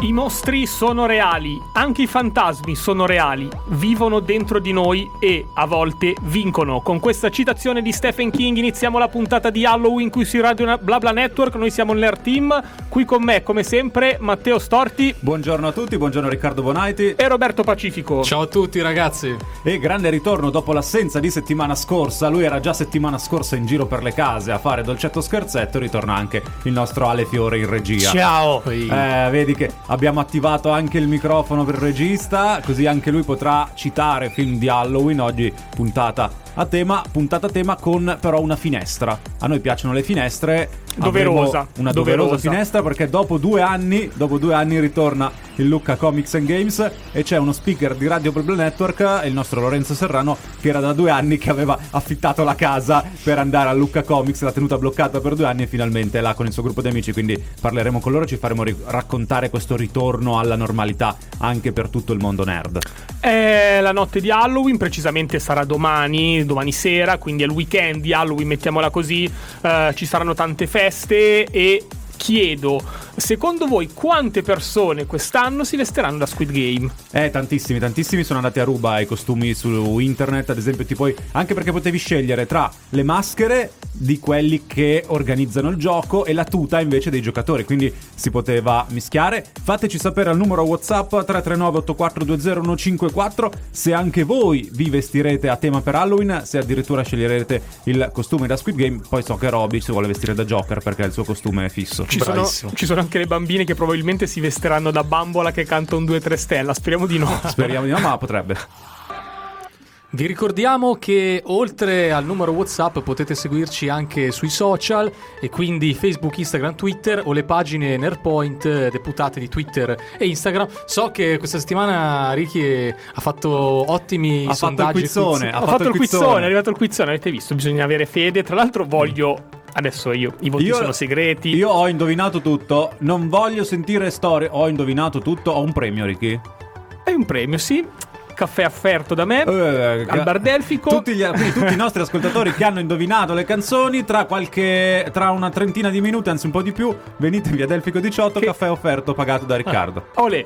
I mostri sono reali, anche i fantasmi sono reali, vivono dentro di noi e a volte vincono. Con questa citazione di Stephen King iniziamo la puntata di Halloween qui su Radio BlaBla Network. Noi siamo l'Air Team, qui con me come sempre Matteo Storti. Buongiorno a tutti, buongiorno Riccardo Bonaiti e Roberto Pacifico. Ciao a tutti ragazzi. E grande ritorno dopo l'assenza di settimana scorsa. Lui era già settimana scorsa in giro per le case a fare dolcetto scherzetto. Ritorna anche il nostro Ale Fiore in regia. Ciao. Eh, vedi che abbiamo attivato anche il microfono per il regista, così anche lui potrà citare film di Halloween. Oggi puntata a tema, puntata a tema con però una finestra. A noi piacciono le finestre. Doverosa. Una doverosa, doverosa, finestra perché dopo due anni, dopo due anni ritorna il Lucca Comics and Games e c'è uno speaker di Radio Problem Network, il nostro Lorenzo Serrano, che era da due anni che aveva affittato la casa per andare a Lucca Comics, l'ha tenuta bloccata per due anni e finalmente è là con il suo gruppo di amici, quindi parleremo con loro, ci faremo ri- raccontare questo ritorno alla normalità anche per tutto il mondo nerd. È la notte di Halloween, precisamente sarà domani, domani sera, quindi è il weekend di Halloween, mettiamola così, uh, ci saranno tante feste e chiedo, secondo voi quante persone quest'anno si vesteranno da Squid Game? Eh, tantissimi, tantissimi sono andati a ruba i costumi su internet, ad esempio, tipo, anche perché potevi scegliere tra le maschere di quelli che organizzano il gioco e la tuta invece dei giocatori, quindi si poteva mischiare. Fateci sapere al numero WhatsApp 339 8420 se anche voi vi vestirete a tema per Halloween, se addirittura sceglierete il costume da Squid Game, poi so che Robby si vuole vestire da Joker perché il suo costume è fisso. Ci sono, ci sono, anche le bambine che probabilmente si vestiranno da bambola che canta un 2-3 stella. Speriamo di no. Speriamo di no, ma potrebbe. Vi ricordiamo che oltre al numero WhatsApp potete seguirci anche sui social e quindi Facebook, Instagram, Twitter o le pagine Nerpoint deputate di Twitter e Instagram. So che questa settimana Ricky ha fatto ottimi ha sondaggi. Fatto il quizzone, ha, ha fatto, il quizzone, è arrivato il quizzone, avete visto, bisogna avere fede. Tra l'altro voglio Adesso io, i voti io, sono segreti. Io ho indovinato tutto. Non voglio sentire storie. Ho indovinato tutto. Ho un premio, Ricky. Hai un premio, sì caffè offerto da me eh, al bar Delfico. Tutti, gli, tutti i nostri ascoltatori che hanno indovinato le canzoni, tra, qualche, tra una trentina di minuti, anzi un po' di più, venite via Delfico 18, che... caffè offerto pagato da Riccardo. Ah, olè.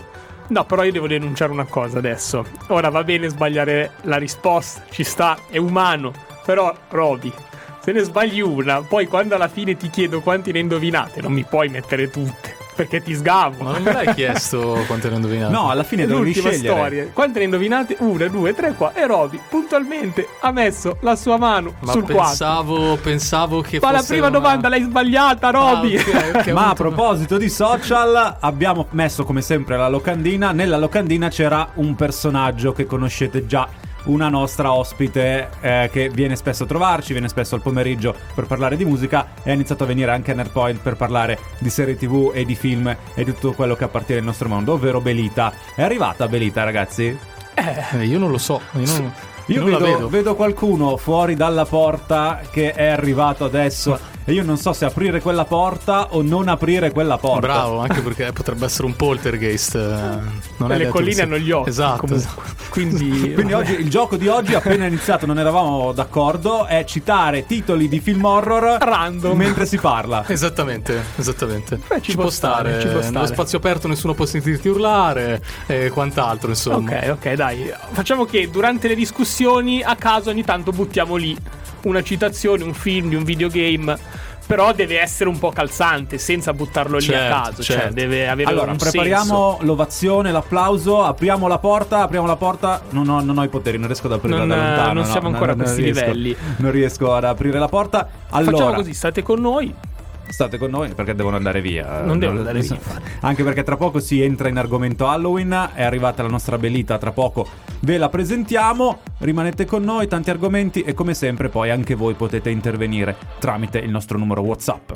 No, però io devo denunciare una cosa adesso. Ora va bene sbagliare la risposta, ci sta, è umano. Però, Roby, se ne sbagli una, poi quando alla fine ti chiedo quanti ne indovinate, non mi puoi mettere tutte. Perché ti sgavo. Ma non me l'hai chiesto quante ne indovinate? No, alla fine devo riscegliere. storia. Quante ne indovinate? Una, due, tre, qua. E Roby puntualmente ha messo la sua mano Ma sul pensavo, 4. pensavo che Ma la prima una... domanda l'hai sbagliata, Roby. Ah, okay, okay, Ma a proposito di social, abbiamo messo come sempre la locandina. Nella locandina c'era un personaggio che conoscete già una nostra ospite eh, che viene spesso a trovarci, viene spesso al pomeriggio per parlare di musica e ha iniziato a venire anche a Nerdpoint per parlare di serie tv e di film e di tutto quello che appartiene al nostro mondo, ovvero Belita. È arrivata Belita, ragazzi? Eh, io non lo so, io non... Io vedo, vedo, qualcuno fuori dalla porta che è arrivato adesso e io non so se aprire quella porta o non aprire quella porta. Bravo, anche perché potrebbe essere un poltergeist. Eh, non le colline hanno gli occhi. Esatto. Quindi, Quindi oggi, il gioco di oggi, appena iniziato, non eravamo d'accordo, è citare titoli di film horror random mentre si parla. Esattamente, esattamente. Beh, ci, ci, può stare, stare, ci può stare. Nello spazio aperto nessuno può sentirti urlare e quant'altro, insomma. Ok, ok, dai. Facciamo che durante le discussioni a caso ogni tanto buttiamo lì una citazione, un film di un videogame però deve essere un po' calzante senza buttarlo lì certo, a caso cioè certo. cioè deve avere allora un prepariamo senso. l'ovazione l'applauso apriamo la porta apriamo la porta. Non ho, non ho i poteri non riesco ad aprirla non, da lontano non siamo no, ancora a questi riesco, livelli. Non riesco ad aprire la porta. Allora facciamo così state con noi state con noi perché devono andare via. Non devono andare via. Anche perché tra poco si entra in argomento Halloween, è arrivata la nostra Belita, tra poco ve la presentiamo, rimanete con noi, tanti argomenti e come sempre poi anche voi potete intervenire tramite il nostro numero WhatsApp.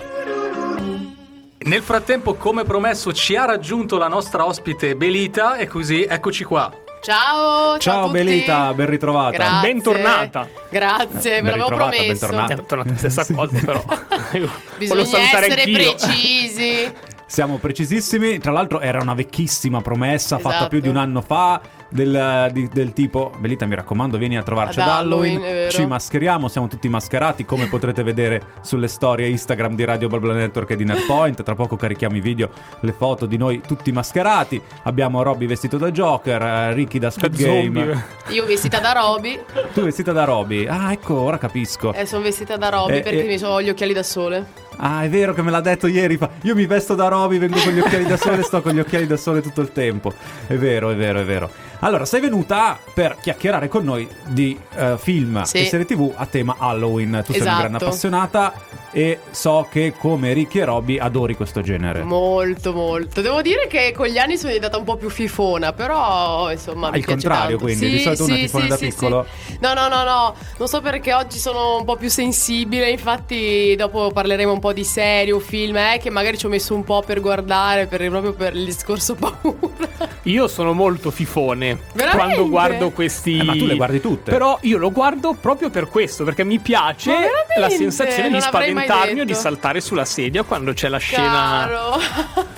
Nel frattempo, come promesso, ci ha raggiunto la nostra ospite Belita e così eccoci qua. Ciao, ciao, ciao Belita, ben ritrovata. Grazie. Bentornata. Grazie, me l'avevo promesso. Bentornata. È stessa cosa però. Bisogna essere anch'io. precisi. Siamo precisissimi. Tra l'altro, era una vecchissima promessa fatta Esatto. più di un anno fa. Del, di- del tipo, Belita, mi raccomando, vieni a trovarci Ad ad Halloween. Halloween. Ci mascheriamo, siamo tutti mascherati, come potrete vedere sulle storie Instagram di Radio Blabla Network e di Nerdpoint. Tra poco carichiamo i video, le foto di noi tutti mascherati. Abbiamo Robby vestito da Joker, eh, Ricky da Squid Game. Io vestita da Roby. Tu vestita da Robby. Ah, ecco, ora capisco. Eh, sono vestita da Roby Eh, perché eh. mi sono gli occhiali da sole. Ah, è vero che me l'ha detto ieri. fa, Io mi vesto da Roby, vengo con gli occhiali da sole, sto con gli occhiali da sole tutto il tempo. È vero, è vero, è vero. Allora, sei venuta per chiacchierare con noi di eh, film Sì. e serie TV a tema Halloween. Tu sei una Esatto. grande appassionata e so che come Ricky e Robby adori questo genere. Molto, molto. Devo dire che con gli anni sono diventata un po' più fifona, però insomma. Piace contrario, tanto. quindi? Di Sì, solito una sì, fifona sì, da sì, piccolo? sì. No, no, no, no. Non so perché oggi sono un po' più sensibile. Infatti, dopo parleremo un po' di serie o film, eh, che magari ci ho messo un po' per guardare, per, proprio per il discorso paura. Io sono molto fifone Veramente? quando guardo questi. Eh, ma tu le guardi tutte. Però io lo guardo proprio per questo, perché mi piace la sensazione Non di l'avrei mai spaventarmi o di saltare sulla sedia quando c'è la scena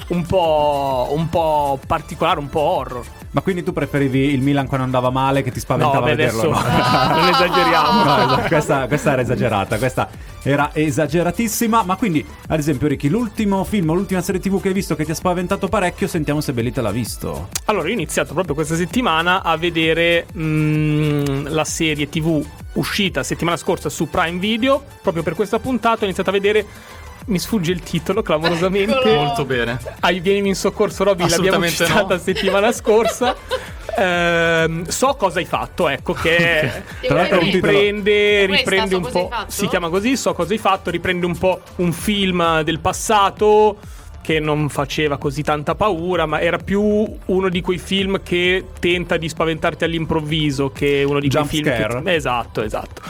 un po', un po' particolare, un po' horror. Ma quindi tu preferivi il Milan quando andava male che ti spaventava No, beh, vederlo? adesso no? non esageriamo. No, esatto, questa, questa era esagerata, questa era esageratissima. Ma quindi, ad esempio, Ricky, l'ultimo film, l'ultima serie TV che hai visto che ti ha spaventato parecchio, sentiamo se Bellita l'ha visto. Allora, io ho iniziato proprio questa settimana a vedere mm, la serie TV uscita settimana scorsa su Prime Video. Proprio per questa puntata ho iniziato a vedere. Mi sfugge il titolo clamorosamente. Eccolo. Molto bene. Ah, vienimi in soccorso, Robby. L'abbiamo citata no. settimana scorsa. Ehm, so cosa hai fatto, ecco, che titolo- riprende, Questa, riprende So un po'. Si chiama così, so cosa hai fatto. Riprende un po' un film del passato che non faceva così tanta paura, ma era più uno di quei film che tenta di spaventarti all'improvviso, che uno di Jump quei film. scare. Che... Esatto, esatto.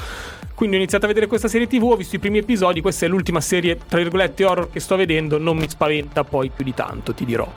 Quindi ho iniziato a vedere questa serie TV, ho visto i primi episodi, questa è l'ultima serie, tra virgolette, horror che sto vedendo, non mi spaventa poi più di tanto, ti dirò.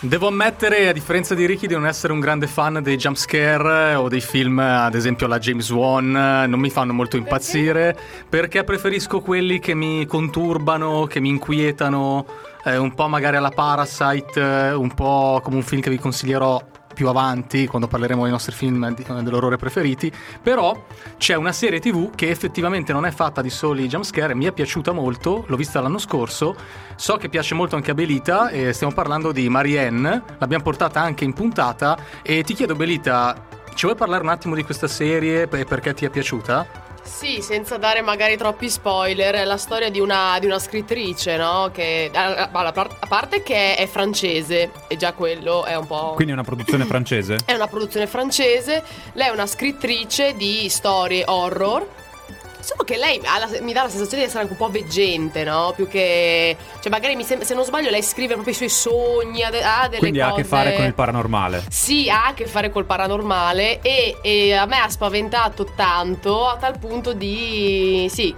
Devo ammettere, a differenza di Ricky, di non essere un grande fan dei jumpscare o dei film, ad esempio la James Wan, non mi fanno molto impazzire perché preferisco quelli che mi conturbano, che mi inquietano, eh, un po' magari alla Parasite, eh, un po' come un film che vi consiglierò più avanti quando parleremo dei nostri film di- dell'orrore preferiti però c'è una serie tv che effettivamente non è fatta di soli jumpscare mi è piaciuta molto l'ho vista l'anno scorso so che piace molto anche a Belita e stiamo parlando di Marianne l'abbiamo portata anche in puntata e ti chiedo Belita ci vuoi parlare un attimo di questa serie e perché ti è piaciuta? Sì, senza dare magari troppi spoiler, è la storia di una, di una scrittrice, no? Che a, a- a par- a parte che è francese, e già quello è un po'. Quindi è una produzione francese? È una produzione francese, lei è una scrittrice di storie horror. Solo che lei la- mi dà la sensazione di essere anche un po' veggente, no? Più che. Cioè, magari mi sembra, se non sbaglio, lei scrive proprio i suoi sogni, ha, de- ha delle Quindi cose. ha a che fare con il paranormale. Sì, ha a che fare col paranormale e, e a me ha spaventato tanto a tal punto di... sì,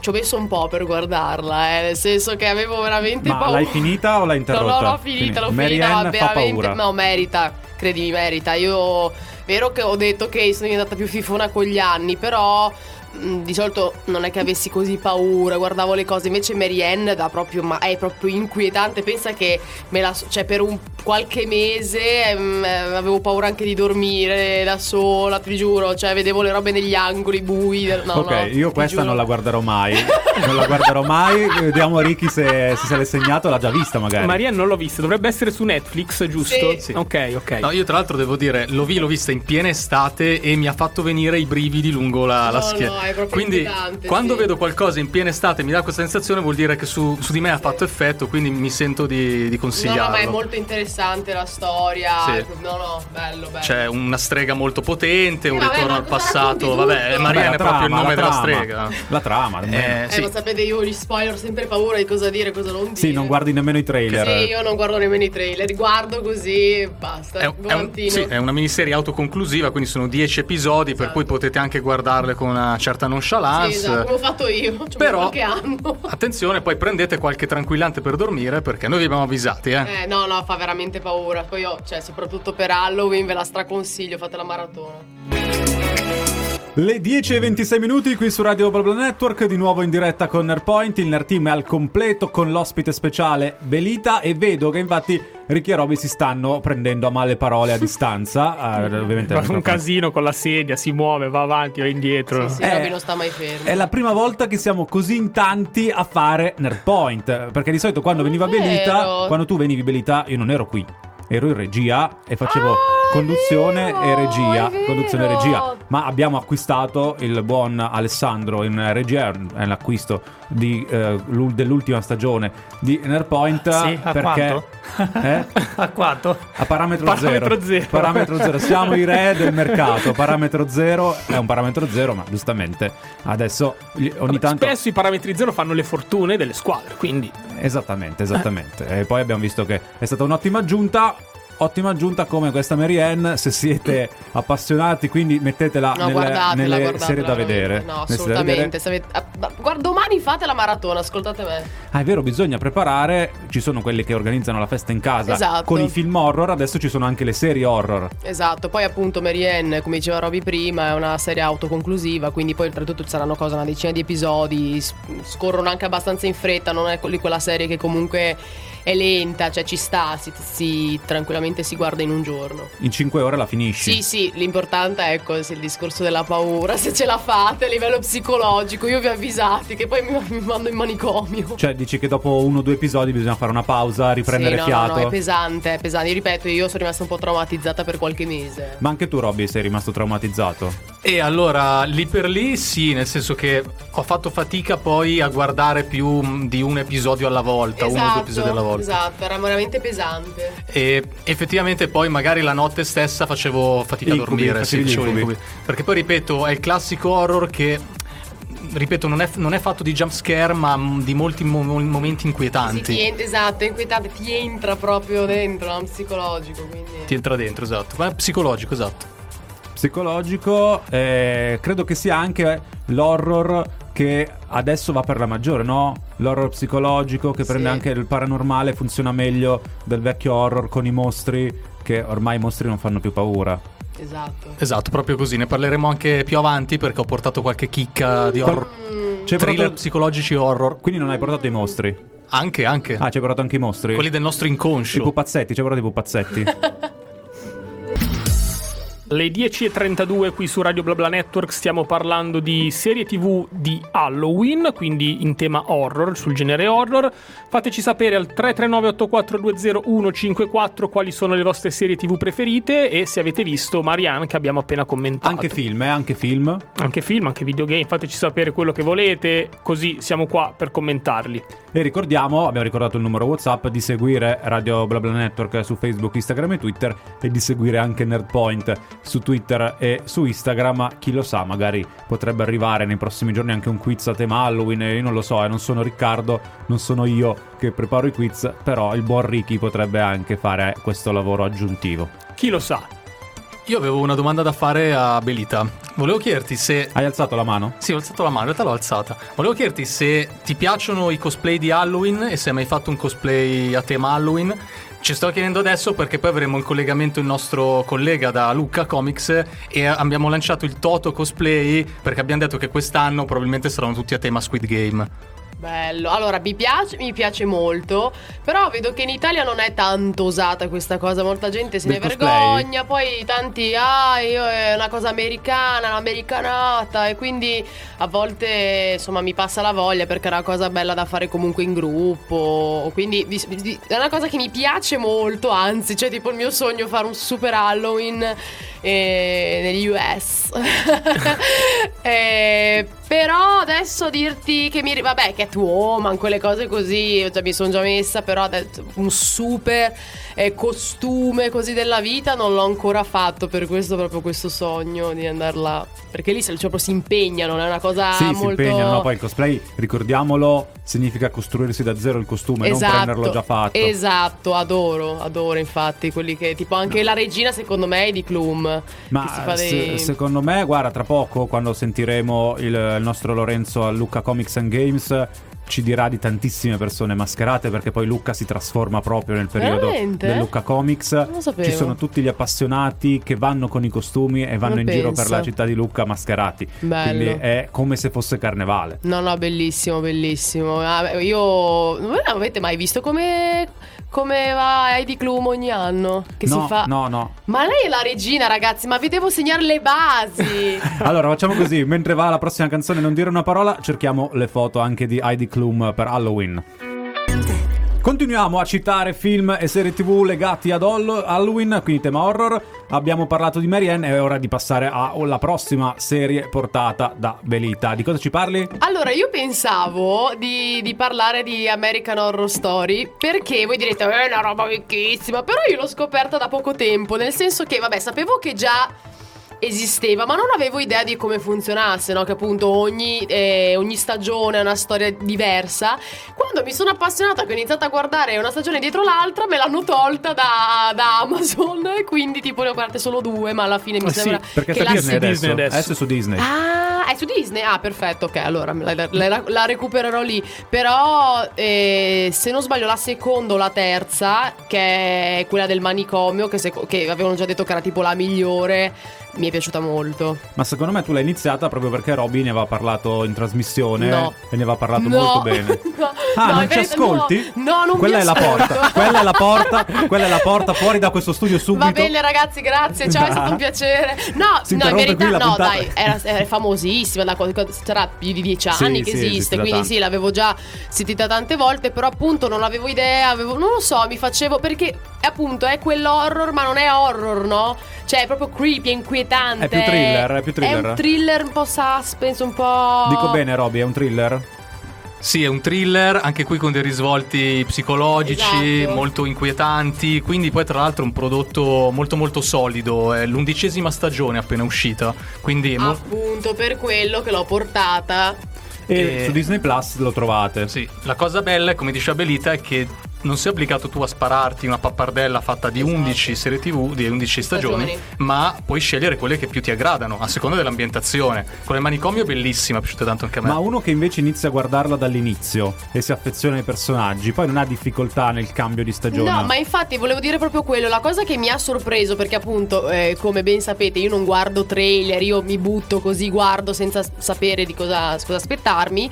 ci ho messo un po' per guardarla, eh, nel senso che avevo veramente Ma paura. l'hai finita o l'hai interrotta? No, no, l'ho finita, l'ho Quindi finita, Marianne ma veramente... No, merita, credimi, merita. Io, vero che ho detto che sono diventata più fifona con gli anni, però... mh, Di solito non è che avessi così paura, guardavo le cose, invece Marianne dà proprio, ma è proprio inquietante. Pensa che me la, cioè per un qualche mese ehm, eh, avevo paura anche di dormire da sola, ti giuro, cioè vedevo le robe negli angoli bui. No, ok, no, io questa giuro. non la guarderò mai. non la guarderò mai. Vediamo Ricky se, se se l'è segnato, l'ha già vista magari. Maria non l'ho vista, dovrebbe essere su Netflix, giusto? Sì. Sì. Ok, ok. No, io tra l'altro devo dire, l'ho, vi- l'ho vista in piena estate e mi ha fatto venire i brividi lungo la, la No, schiena. No, è proprio quindi quando sì. vedo qualcosa in piena estate e mi dà questa sensazione vuol dire che su, su di me ha fatto effetto, quindi mi sento di, di No, consigliarlo. no, ma è molto interessante la storia. Sì. No, no, bello, bello. C'è una strega molto potente, un Eh, vabbè, ritorno al passato. Vabbè, la è proprio il nome la della strega. La trama. Eh, Eh, sì. ma sapete, io gli spoiler ho sempre paura di cosa dire e cosa non dire. Sì, non guardi nemmeno i trailer. Sì, io non guardo nemmeno i trailer, guardo così e basta. È, un- è un- sì, è una miniserie autoconclusiva, quindi sono 10 episodi, per Esatto. cui potete anche guardarle con una certa Sì, nonchalance. esatto, come ho fatto io. Però-. Attenzione, poi prendete qualche tranquillante per dormire perché noi vi abbiamo avvisati, eh. Eh, no, no, fa veramente paura. Poi io, cioè, soprattutto per Halloween ve la straconsiglio, fate la maratona. Le 10 e 26 minuti qui su Radio Bubble Network, di nuovo in diretta con Nerpoint. Il Nerd Team è al completo con l'ospite speciale Belita e vedo che infatti Ricky e Roby si stanno prendendo a male parole a distanza. eh, ovviamente Fa un casino con la sedia, si muove, va avanti, va indietro. Sì, sì, Eh, Robby non sta mai fermo. È la prima volta che siamo così in tanti a fare Nerdpoint. Perché di solito quando Non veniva è Belita, quando tu venivi Belita, io non ero qui. Ero in regia e facevo Ah, conduzione vero, e regia. Conduzione e regia. Ma abbiamo acquistato il buon Alessandro in regia. È l'acquisto di, eh, l'ul- dell'ultima stagione di Nerdpoint. Sì, a perché Eh? A quanto? A parametro, Parametro zero. zero. Parametro zero. Siamo i re del mercato. Parametro zero è un parametro zero, ma giustamente adesso ogni tanto. Spesso i parametri zero fanno le fortune delle squadre, quindi Esattamente, esattamente. E poi abbiamo visto che è stata un'ottima aggiunta. Ottima aggiunta come questa Marianne, se siete appassionati, quindi mettetela No, nelle, guardatela, nelle guardatela, serie da vedere. No, assolutamente. Avete- ah, Guarda, domani fate la maratona, ascoltate me. Ah, è vero, bisogna preparare. Ci sono quelli che organizzano la festa in casa Esatto. con i film horror, adesso ci sono anche le serie horror. Esatto, poi appunto Marianne, come diceva Roby prima, è una serie autoconclusiva, quindi poi oltretutto ci saranno cosa, una decina di episodi, scorrono anche abbastanza in fretta, non è quella serie che comunque è lenta, cioè ci sta, si, si- tranquillamente si guarda in un giorno. In 5 ore la finisci. Sì, sì, l'importante è ecco, se il discorso della paura, se ce la fate a livello psicologico, io vi ho avvisati che poi mi, mi mando in manicomio. Cioè, dici che dopo uno o due episodi bisogna fare una pausa, riprendere sì, no, fiato. No, no, è pesante, è pesante. Io ripeto, io sono rimasta un po' traumatizzata per qualche mese. Ma anche tu, Robby, sei rimasto traumatizzato. E allora, lì per lì sì, nel senso che ho fatto fatica poi a guardare più mm, di un episodio alla volta, uno o due episodi alla volta. Esatto, era veramente pesante. E effettivamente poi magari la notte stessa facevo fatica Incubi, a dormire, sì, incubi. incubi. Perché poi ripeto, è il classico horror che ripeto, non è, non è fatto di jump scare, ma di molti mo- momenti Sì, inquietanti. ti en- esatto, è inquietante, ti entra proprio dentro, è un psicologico, quindi... Ti entra dentro, esatto. Ma è psicologico, esatto. Psicologico, eh, credo che sia anche l'horror che adesso va per la maggiore, no? L'horror psicologico che Sì. prende anche il paranormale, funziona meglio del vecchio horror con i mostri, che ormai i mostri non fanno più paura. Esatto. Esatto, proprio così. Ne parleremo anche più avanti perché ho portato qualche chicca di horror. Mm, C'hai Thriller portato- psicologici horror. Quindi non hai portato i mostri? Anche, anche. Ah, ci hai portato anche i mostri? Quelli del nostro I inconscio. pupazzetti, ci hai portato i pupazzetti. Le 10.32 qui su Radio BlaBla Network stiamo parlando di serie tv di Halloween, quindi in tema horror, sul genere horror. Fateci sapere al 339-8420-154 quali sono le vostre serie tv preferite e se avete visto Marianne che abbiamo appena commentato. anche film, eh, anche film. Anche film, anche videogame, fateci sapere quello che volete, così siamo qua per commentarli. E ricordiamo, abbiamo ricordato il numero WhatsApp, di seguire Radio BlaBla Network su Facebook, Instagram e Twitter e di seguire anche Nerdpoint su Twitter e su Instagram. Chi lo sa, magari potrebbe arrivare nei prossimi giorni anche un quiz a tema Halloween. Io non lo so, eh, non sono Riccardo, non sono io che preparo i quiz, però il buon Ricky potrebbe anche fare questo lavoro aggiuntivo. Chi lo sa? Io avevo una domanda da fare a Belita. Volevo chiederti se. Hai alzato la mano? Sì, ho alzato la mano, in realtà l'ho alzata. Volevo chiederti se ti piacciono i cosplay di Halloween e se hai mai fatto un cosplay a tema Halloween. Ci sto chiedendo adesso perché poi avremo in collegamento il nostro collega da Lucca Comics e abbiamo lanciato il Toto Cosplay perché abbiamo detto che quest'anno probabilmente saranno tutti a tema Squid Game. Bello, allora mi piace, mi piace molto, però vedo che in Italia non è tanto usata questa cosa, molta gente se Del ne cosplay? vergogna, poi tanti, ah, io è una cosa americana, un'americanata e quindi a volte insomma mi passa la voglia perché è una cosa bella da fare comunque in gruppo, quindi è una cosa che mi piace molto, anzi, cioè tipo il mio sogno fare un super Halloween eh, negli US. Eh, però adesso dirti che mi... Vabbè, Catwoman, quelle cose così, cioè, mi sono già messa, però un super eh, costume così della vita non l'ho ancora fatto, per questo proprio questo sogno di andare là. Perché lì se cioè, proprio si impegnano, non è una cosa sì, si molto... impegnano. No, poi il cosplay, ricordiamolo, significa costruirsi da zero il costume, non prenderlo già fatto. Esatto, adoro, adoro infatti quelli che tipo anche la regina secondo me è di Clum. Ma se- secondo me, guarda, tra poco, quando sentiremo il, il nostro Lorenzo a Lucca Comics and Games, ci dirà di tantissime persone mascherate perché poi Lucca si trasforma proprio nel periodo Veramente? del Lucca Comics. Non. Ci sono tutti gli appassionati che vanno con i costumi e vanno Ma in giro pensa. per la città di Lucca mascherati. Bello. Quindi è come se fosse carnevale. No, no, bellissimo, bellissimo. Ah, io. Non avete mai visto come. Come va Heidi Klum ogni anno? Che no, si fa. no, no. Ma lei è la regina, ragazzi, ma vi devo segnare le basi. Allora, facciamo così: mentre va la prossima canzone, non dire una parola, cerchiamo le foto anche di Heidi Klum per Halloween. Continuiamo a citare film e serie tv legati ad Hall- Halloween, quindi tema horror. Abbiamo parlato di Marianne, è ora di passare alla prossima serie portata da Belita. Di cosa ci parli? Allora, io pensavo di, di parlare di American Horror Story perché voi direte, "Eh, è una roba vecchissima, però io l'ho scoperta da poco tempo, nel senso che, vabbè, sapevo che già esisteva, ma non avevo idea di come funzionasse, no? Che appunto ogni, eh, ogni stagione ha una storia diversa. Quando mi sono appassionata, che ho iniziato a guardare una stagione dietro l'altra, me l'hanno tolta da, da Amazon e quindi tipo ne ho guardate solo due, ma alla fine mi sì, sembra Perché che la Disney su adesso. Disney adesso. Adesso è su Disney. Ah, è su Disney? Ah, perfetto, ok, allora la, la- la- la recupererò lì. Però, eh, se non sbaglio, la seconda o la terza, che è quella del manicomio, che, seco- che avevano già detto che era tipo la migliore, mi è piaciuta molto. Ma secondo me tu l'hai iniziata proprio perché Robby ne aveva parlato in trasmissione No. e ne aveva parlato No. molto bene. No, Ah, no, non ci ascolti? No, no, non quella vi è la porta, quella è la porta, quella è la porta fuori da questo studio subito. Va bene ragazzi, grazie, ciao, è stato un piacere. No, Si no, in verità no, puntata. dai, era, era famosissima, da sarà più di dieci Sì, anni che sì, esiste, quindi tanto. sì, l'avevo già sentita tante volte, però appunto non avevo idea, avevo, non lo so, mi facevo, perché appunto è quell'horror, ma non è horror, no? Cioè è proprio creepy, è inquietante. È più thriller, è più thriller. È un thriller un po' suspense, un po'... Dico bene, Robby, è un thriller? Sì, è un thriller, anche qui con dei risvolti psicologici Esatto. molto inquietanti. Quindi, poi, tra l'altro, è un prodotto molto, molto solido. È l'undicesima stagione appena uscita. Quindi, è mo- Appunto, per quello che l'ho portata. E Eh, su Disney Plus lo trovate. sì, la cosa bella, come dice Abelita, è che non sei obbligato tu a spararti una pappardella fatta di Esatto. 11 serie TV, di 11 stagioni, Stagioni. ma puoi scegliere quelle che più ti aggradano, a seconda dell'ambientazione. Con il manicomio è bellissima, è piaciuta tanto anche a me. Ma uno che invece inizia a guardarla dall'inizio e si affeziona ai personaggi, poi non ha difficoltà nel cambio di stagione. No, ma infatti volevo dire proprio quello. La cosa che mi ha sorpreso, perché appunto, eh, come ben sapete, io non guardo trailer, io mi butto così, guardo senza sapere di cosa, cosa aspettarmi.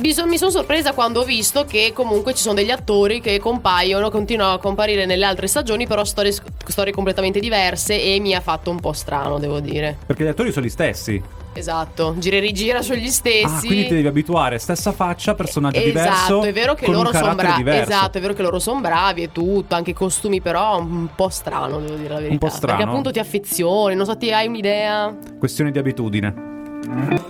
Mi son- mi sono sorpresa quando ho visto che comunque ci sono degli attori che compaiono, continuano a comparire nelle altre stagioni, però storie, storie completamente diverse e mi ha fatto un po' strano, devo dire. Perché gli attori sono gli stessi. Esatto, gira e rigira sugli stessi. Ah, quindi ti devi abituare. Stessa faccia, personaggio diverso. Esatto, è vero che un loro sono bravi. diverso. Esatto, è vero che loro sono bravi e tutto, anche i costumi, però un po' strano, devo dire la verità. po' strano. Perché appunto ti affezioni, non so, ti hai un'idea. Questione di abitudine.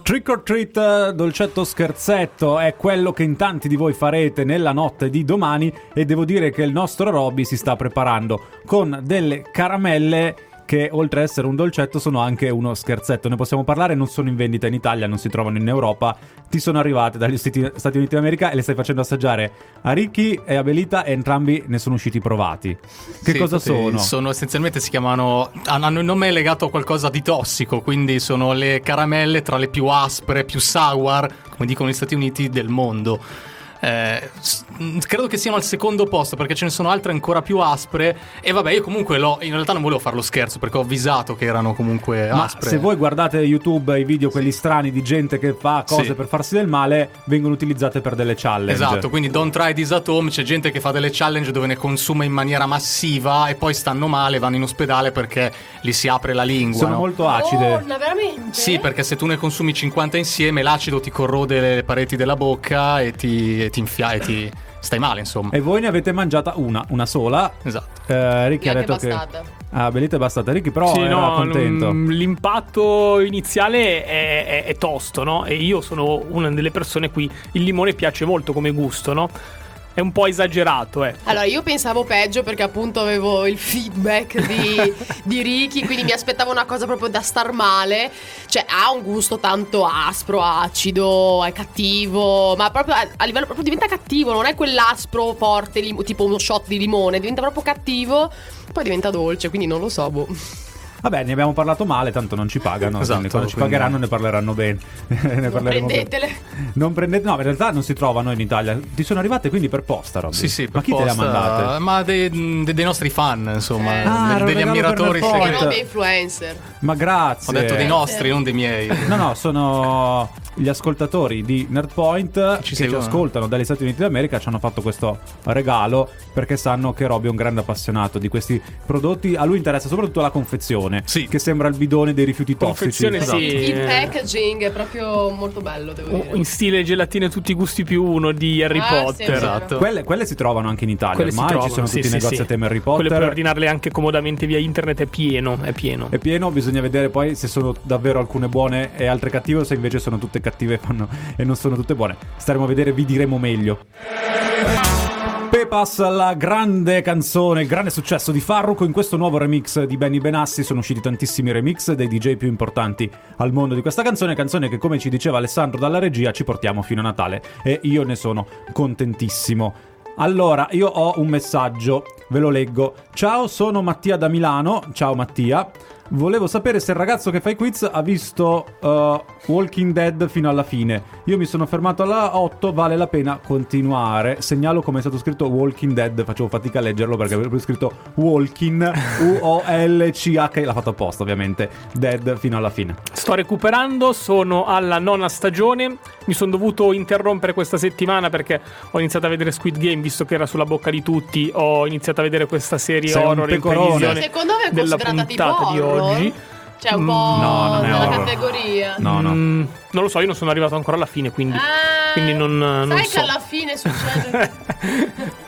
Trick or treat, eh, dolcetto scherzetto, è quello che in tanti di voi farete nella notte di domani e devo dire che il nostro Robby si sta preparando con delle caramelle che oltre ad essere un dolcetto sono anche uno scherzetto. Ne possiamo parlare, non sono in vendita in Italia, non si trovano in Europa. Ti sono arrivate dagli Stati Stati Uniti d'America e le stai facendo assaggiare a Ricky e a Belita e entrambi ne sono usciti provati. Che Sì, cosa tutti sono? Sono essenzialmente si chiamano. Hanno il nome legato a qualcosa di tossico, quindi sono le caramelle tra le più aspre, più sour, come dicono gli Stati Uniti, del mondo. Eh, credo che siano al secondo posto perché ce ne sono altre ancora più aspre. E vabbè, io comunque l'ho. In realtà non volevo fare lo scherzo perché ho avvisato che erano comunque Ma aspre. se voi guardate YouTube i video quelli strani di gente che fa cose Sì. per farsi del male, vengono utilizzate per delle challenge. Esatto, quindi don't try this at home. C'è gente che fa delle challenge dove ne consuma in maniera massiva e poi stanno male, vanno in ospedale perché gli si apre la lingua. Sono no? molto acide. Oh, veramente? Sì, perché se tu ne consumi 50 insieme, l'acido ti corrode le pareti della bocca e ti, e ti infia e ti stai male, insomma. E voi ne avete mangiata una, una sola. Esatto. Eh, Ricky ha detto che. bastata. Ah, Belita è bastata. Ricky, però Sì, era no, contento. mm, l'impatto iniziale è, è- è tosto, no? E io sono una delle persone qui. Il limone piace molto come gusto, no? È un po' esagerato, eh. Allora, io pensavo peggio perché appunto avevo il feedback di, di Ricky, quindi mi aspettavo una cosa proprio da star male. Cioè, ha un gusto tanto aspro, acido, è cattivo, ma proprio a, a livello proprio diventa cattivo, non è quell'aspro forte, tipo uno shot di limone, diventa proprio cattivo, poi diventa dolce, quindi non lo so, boh. Vabbè, ne abbiamo parlato male, tanto non ci pagano. Esatto, quando ci quindi- pagheranno ne parleranno bene. ne Non parleremo bene. prendetele. Non prendete, no, in realtà non si trovano in Italia. Ti sono arrivate quindi per posta, Robby? Sì, sì, Ma per chi te le ha posta, mandate? Ma dei, dei- dei nostri fan, insomma, Eh. de- Ah, un degli ammiratori segreti. non è influencer. Ma grazie. Ho detto dei nostri, non dei miei. No, no, sono gli ascoltatori di Nerdpoint che ci, ascoltano dagli Stati Uniti d'America. Ci hanno fatto questo regalo perché sanno che Robby è un grande appassionato di questi prodotti. A lui interessa soprattutto la confezione, Sì. che sembra il bidone dei rifiuti tossici. Esatto. sì. Il packaging è proprio molto bello, devo dire. In stile gelatine tutti i gusti più uno di Harry Ah, sì, Potter. Esatto. Quelle, quelle si trovano anche in Italia. Quelle Ormai ci sono sì, tutti i sì, negozi sì. a tema Harry Quelle Potter. puoi ordinarle anche comodamente via internet, è pieno, è pieno. È pieno, bisogna vedere poi se sono davvero alcune buone e altre cattive o se invece sono tutte cattive e, fanno- e non sono tutte buone. Staremo a vedere, vi diremo meglio. Pepas, la grande canzone, il grande successo di Farruko. In questo nuovo remix di Benny Benassi sono usciti tantissimi remix dei DJ più importanti al mondo di questa canzone. Canzone che, come ci diceva Alessandro dalla regia, ci portiamo fino a Natale. E io ne sono contentissimo. Allora, io ho un messaggio, ve lo leggo. Ciao, sono Mattia da Milano. Ciao Mattia. Volevo sapere se il ragazzo che fa i quiz ha visto uh, Walking Dead fino alla fine. Io mi sono fermato alla 8, vale la pena continuare. Segnalo come è stato scritto Walking Dead, facevo fatica a leggerlo perché avevo scritto Walking, U-O-L-C-H, l'ha fatto apposta ovviamente, Dead fino alla fine. Sto recuperando, sono alla nona stagione. Mi sono dovuto interrompere questa settimana perché ho iniziato a vedere Squid Game, visto che era sulla bocca di tutti. Ho iniziato a vedere questa serie Sei horror in pecorone. previsione Secondo me è considerata tipo puntata di horror? Oggi. Cioè un Mm, po' no, non è nella horror. categoria. No, no. Mm, non lo so, io non sono arrivato ancora alla fine, quindi, Ah, quindi non, non sai so. che alla fine succede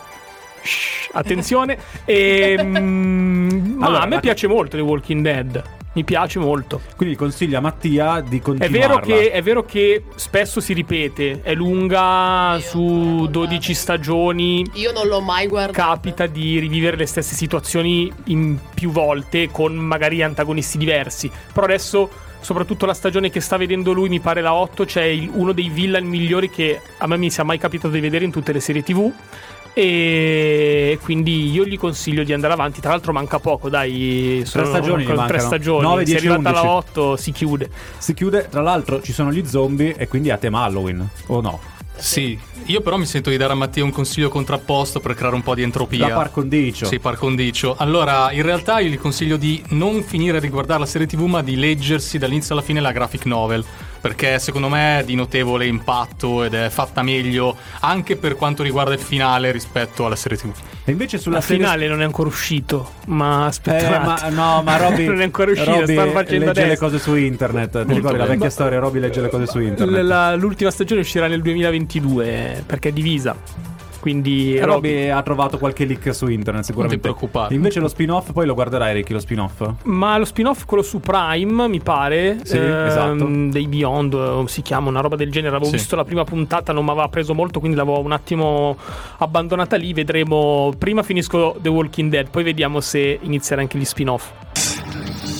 Shh, attenzione. E, mm, ma Allora, a me piace molto The Walking Dead. Mi piace molto. Quindi consiglia a Mattia di È continuare. vero, che, è vero che spesso si ripete, è lunga su 12 stagioni. Io non l'ho mai guardato. Capita di rivivere le stesse situazioni in più volte con magari antagonisti diversi. Però adesso, soprattutto la stagione che sta vedendo lui, mi pare la 8, c'è il- uno dei villain migliori che a me mi sia mai capitato di vedere in tutte le serie TV. E quindi io gli consiglio di andare avanti. Tra l'altro, manca poco, dai. Sono stagioni gli tre stagioni. Nove, Se è dieci, arrivata alla 11. 8, si chiude. Si chiude, tra l'altro ci sono gli zombie e quindi a tema Halloween, o no? Sì, io però mi sento di dare a Mattia un consiglio contrapposto per creare un po' di entropia. Da par condicio. Sì, par condicio. Allora, in realtà io gli consiglio di non finire di guardare la serie TV, ma di leggersi dall'inizio alla fine la graphic novel. Perché secondo me è di notevole impatto ed è fatta meglio anche per quanto riguarda il finale rispetto alla serie TV. E invece sulla La serie finale non è ancora uscito. Ma Eh, aspettate. ma no, ma Robby non è ancora uscito. Robby stanno facendo legge le adesso. cose su internet. Ti ricordi la bene. vecchia storia? Robby legge le cose su internet. L- la- l'ultima stagione uscirà nel 2022 perché è divisa. Quindi E Robby- ha trovato qualche leak su internet sicuramente. Non ti preoccupare. Invece lo spin-off, poi lo guarderai Ricky, lo spin-off? Ma lo spin-off, quello su Prime, mi pare, Sì, ehm, esatto. dei Beyond, eh, si chiama una roba del genere. Avevo Sì. visto la prima puntata, non mi aveva preso molto, quindi l'avevo un attimo abbandonata lì. Vedremo. Prima finisco The Walking Dead, poi vediamo se inizierà anche gli spin-off.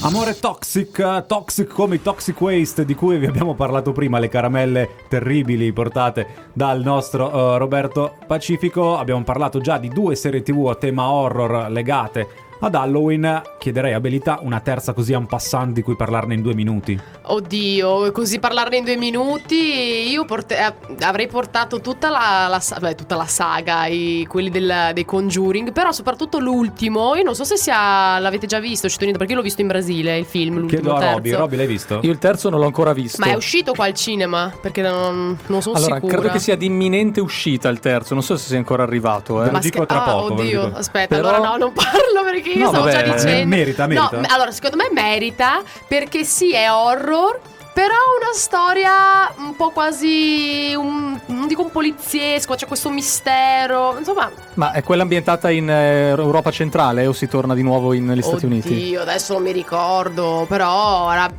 Amore toxic, toxic come i toxic waste di cui vi abbiamo parlato prima, le caramelle terribili portate dal nostro eh, Roberto Pacifico. Abbiamo parlato già di due serie TV a tema horror legate ad Halloween. Chiederei a Belità una terza così en passant di cui parlarne in due minuti. Oddio, così parlarne in due minuti. Io porte- eh, avrei portato tutta la, la beh, tutta la saga, i- quelli del- dei Conjuring. Però, soprattutto l'ultimo. Io non so se sia, l'avete già visto, ci tenete, perché io l'ho visto in Brasile. Il film, l'ultimo Chiedo a. Robby, Robby l'hai visto? Io il terzo non l'ho ancora visto. Ma è uscito qua al cinema? Perché non, non sono allora, sicura. credo che sia di imminente uscita il terzo. Non so se sia ancora arrivato. Eh. Lo dico tra ah, poco, Oddio, dico. aspetta, Però- allora no, non parlo perché io No, stavo vabbè, già eh, dicendo. merita, merita. No, allora, secondo me merita perché sì, è horror. Però una storia un po' quasi. Un, non dico un poliziesco, c'è questo mistero. Insomma, Ma è quella ambientata in eh, Europa centrale o si torna di nuovo negli Stati Uniti? adesso non mi ricordo. Però era.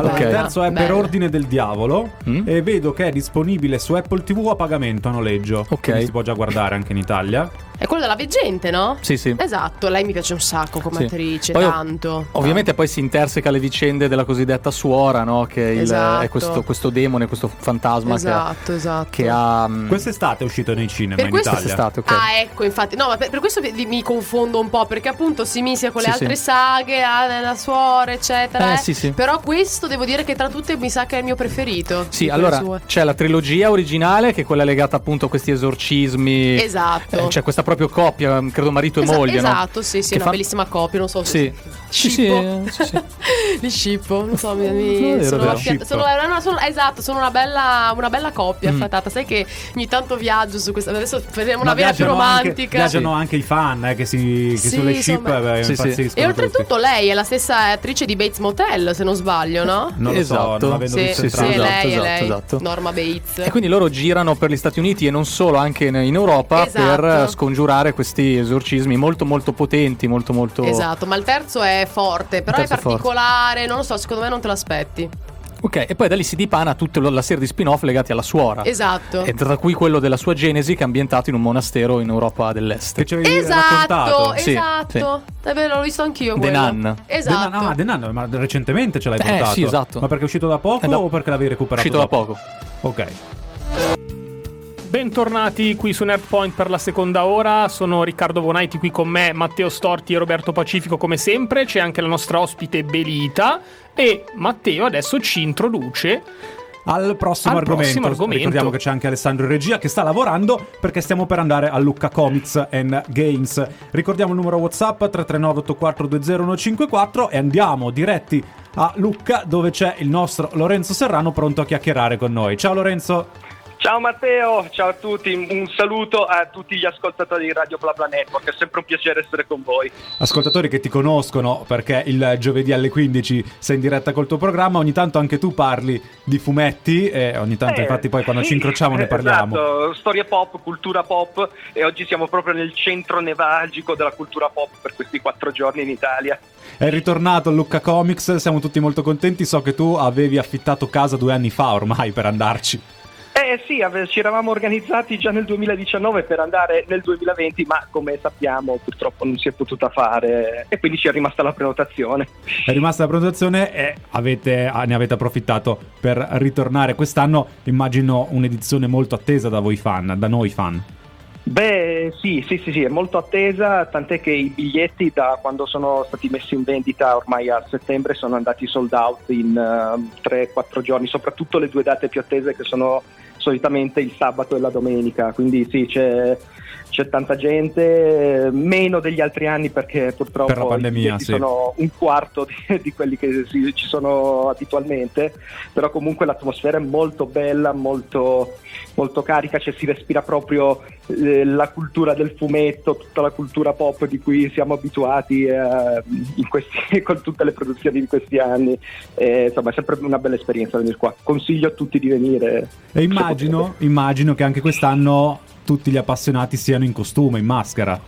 Allora, Bella, il terzo è per bella. ordine del diavolo Mm. e vedo che è disponibile su Apple TV a pagamento a noleggio. Ok. Quindi si può già guardare anche in Italia. È quello della veggente, no? Sì, sì. Esatto, lei mi piace un sacco come Sì. attrice, Poi, tanto. Ovviamente poi si interseca le vicende della cosiddetta suora, no? Che è, il- Esatto. è questo, questo demone, questo fantasma che ha- Esatto, esatto. che ha... mm, Quest'estate è uscito nei cinema Per in questo Italia. quest'estate, ok. Ah, ecco, infatti. No, ma per, per questo mi confondo un po', perché appunto si mischia con le Sì, altre sì. saghe, ah, la suora, eccetera. Eh, eh. sì, sì. Però questo devo dire che tra tutte mi sa che è il mio preferito. Sì, allora c'è la trilogia originale che è quella legata appunto a questi esorcismi. Esatto. Eh, c'è questa proprio coppia, credo marito e Esa- moglie, no? Esatto, sì, sì, Che una fa- bellissima coppia, non so Sì. Sì, sì, Scippo. sì, sì. Li scippo, non so, mi, mi- No, è vero, sono, Scippo. sono- no, sono- esatto, sono una bella, una bella coppia Mm. affatata. Sai che ogni tanto viaggio su questa. Adesso facciamo una vera più viaggiano anche- romantica. viaggiano anche i fan eh, che, si, che Sì, sulle ship eh, Sì, sì. E oltretutto tutti. lei è la stessa attrice di Bates Motel, se non sbaglio, no? Non lo so, Esatto. non avendo Sì, visto sì, sì, esatto, lei, esatto, lei. esatto. Norma Bates. E quindi loro girano per gli Stati Uniti e non solo, anche in in Europa Esatto. per scongiurare questi esorcismi molto molto potenti, molto molto... Esatto, ma il terzo è forte, però è è forte. particolare, non lo so, secondo me non te lo aspetti. Ok, e poi da lì si dipana tutta la serie di spin-off legati alla suora. Esatto. E tra cui quello della sua genesi che è ambientato in un monastero in Europa dell'Est. Che ci avevi Esatto, raccontato. Sì, esatto. È vero, l'ho visto anch'io The quello. Nun. Esatto. The Nun- ah, The Nun, ma recentemente ce l'hai Eh, portato? sì, esatto. Ma perché è uscito da poco È da- o perché l'avevi recuperato Uscito da poco. Ok. Bentornati qui su Nerdpoint per la seconda ora. Sono Riccardo Bonaiti qui con me, Matteo Storti e Roberto Pacifico come sempre. C'è anche la nostra ospite Belita e Matteo adesso ci introduce Al prossimo, Al argomento. prossimo argomento. Ricordiamo che c'è anche Alessandro in regia che sta lavorando perché stiamo per andare a Lucca Comics and Games. Ricordiamo il numero WhatsApp 339 8420154 e andiamo diretti a Lucca dove c'è il nostro Lorenzo Serrano pronto a chiacchierare con noi. Ciao Lorenzo. Ciao Matteo, ciao a tutti, un saluto a tutti gli ascoltatori di Radio BlaBla Network, è sempre un piacere essere con voi. Ascoltatori che ti conoscono perché il giovedì alle 15 sei in diretta col tuo programma, ogni tanto anche tu parli di fumetti e ogni tanto Eh, infatti poi quando sì, ci incrociamo ne parliamo. Esatto, storia pop, cultura pop e oggi siamo proprio nel centro nevralgico della cultura pop per questi quattro giorni in Italia. È ritornato Lucca Comics, siamo tutti molto contenti. So che tu avevi affittato casa due anni fa ormai per andarci. Eh sì, ci eravamo organizzati già nel 2019 per andare nel 2020, ma come sappiamo purtroppo non si è potuta fare e quindi ci è rimasta la prenotazione. È rimasta la prenotazione e avete- ah, ne avete approfittato per ritornare quest'anno. Immagino un'edizione molto attesa da voi fan, da noi fan. Beh, sì, sì, sì, sì, è molto attesa, tant'è che i biglietti da quando sono stati messi in vendita ormai a settembre sono andati sold out in 3-4 giorni, soprattutto le due date più attese che sono solitamente il sabato e la domenica, quindi sì, c'è, c'è tanta gente, meno degli altri anni perché purtroppo Per pandemia, sì. sono un quarto di, di quelli che si- ci sono abitualmente, però comunque l'atmosfera è molto bella, molto, molto carica, cioè si respira proprio eh, la cultura del fumetto, tutta la cultura pop di cui siamo abituati eh, in questi- con tutte le produzioni di questi anni. Eh, insomma, è sempre una bella esperienza venire qua. Consiglio a tutti di venire. E immagino, immagino che anche quest'anno tutti gli appassionati siano in costume, in maschera.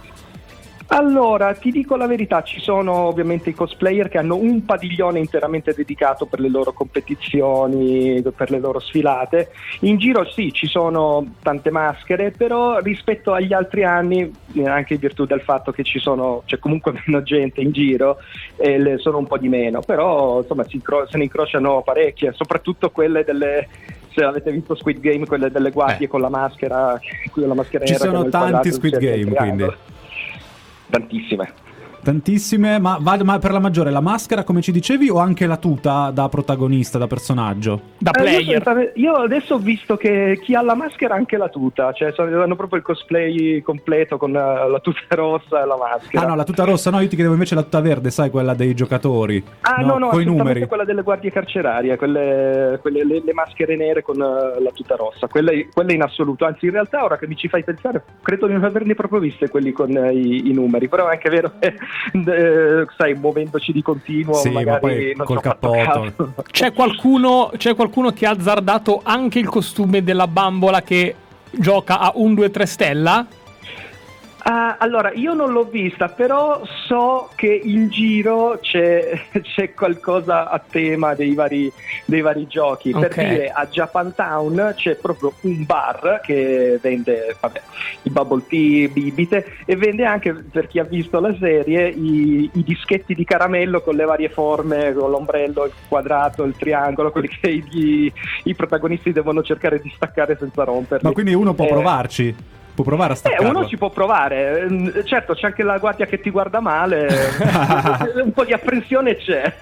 Allora, ti dico la verità, ci sono ovviamente i cosplayer che hanno un padiglione interamente dedicato per le loro competizioni, per le loro sfilate. In giro sì, ci sono tante maschere, però rispetto agli altri anni, anche in virtù del fatto che ci sono, c'è comunque meno gente in giro, eh, sono un po' di meno, però insomma si se ne incrociano parecchie, soprattutto quelle delle... Se avete visto Squid Game, quelle delle guardie Eh. con la maschera, con la maschera Ci sono tanti Squid Game, quindi. Tantissime. Tantissime, ma, va- ma per la maggiore la maschera, come ci dicevi, o anche la tuta da protagonista, da personaggio? da Eh, io, player. io adesso ho visto che chi ha la maschera ha anche la tuta, cioè sono- hanno proprio il cosplay completo con eh, la tuta rossa e la maschera. Ah no, la tuta rossa, no, io ti chiedevo invece la tuta verde, sai, quella dei giocatori. Ah no, no, con i numeri. quella delle guardie carcerarie, quelle, quelle- le, le maschere nere con eh, la tuta rossa, quelle, quelle in assoluto, anzi in realtà ora che mi ci fai pensare credo di non averne proprio viste quelli con eh, i, i numeri, però è anche vero che eh, sai, muovendoci di continuo Sì, ma magari poi non col cappotto. C'è qualcuno, c'è qualcuno che ha azzardato anche il costume della bambola che gioca a 1, 2, 3 stella? Ah, allora, io non l'ho vista, però so che in giro c'è, c'è qualcosa a tema dei vari, dei vari giochi. Per Ok. dire, a Japantown c'è proprio un bar che vende vabbè, i bubble tea, bibite e vende anche, per chi ha visto la serie, i, i dischetti di caramello con le varie forme, con l'ombrello, il quadrato, il triangolo, quelli che i, i protagonisti devono cercare di staccare senza romperli. Ma quindi uno può Eh, provarci? Può provare a eh, staccarlo? uno ci può provare, Mm, certo c'è anche la guardia che ti guarda male, un po' di apprensione c'è.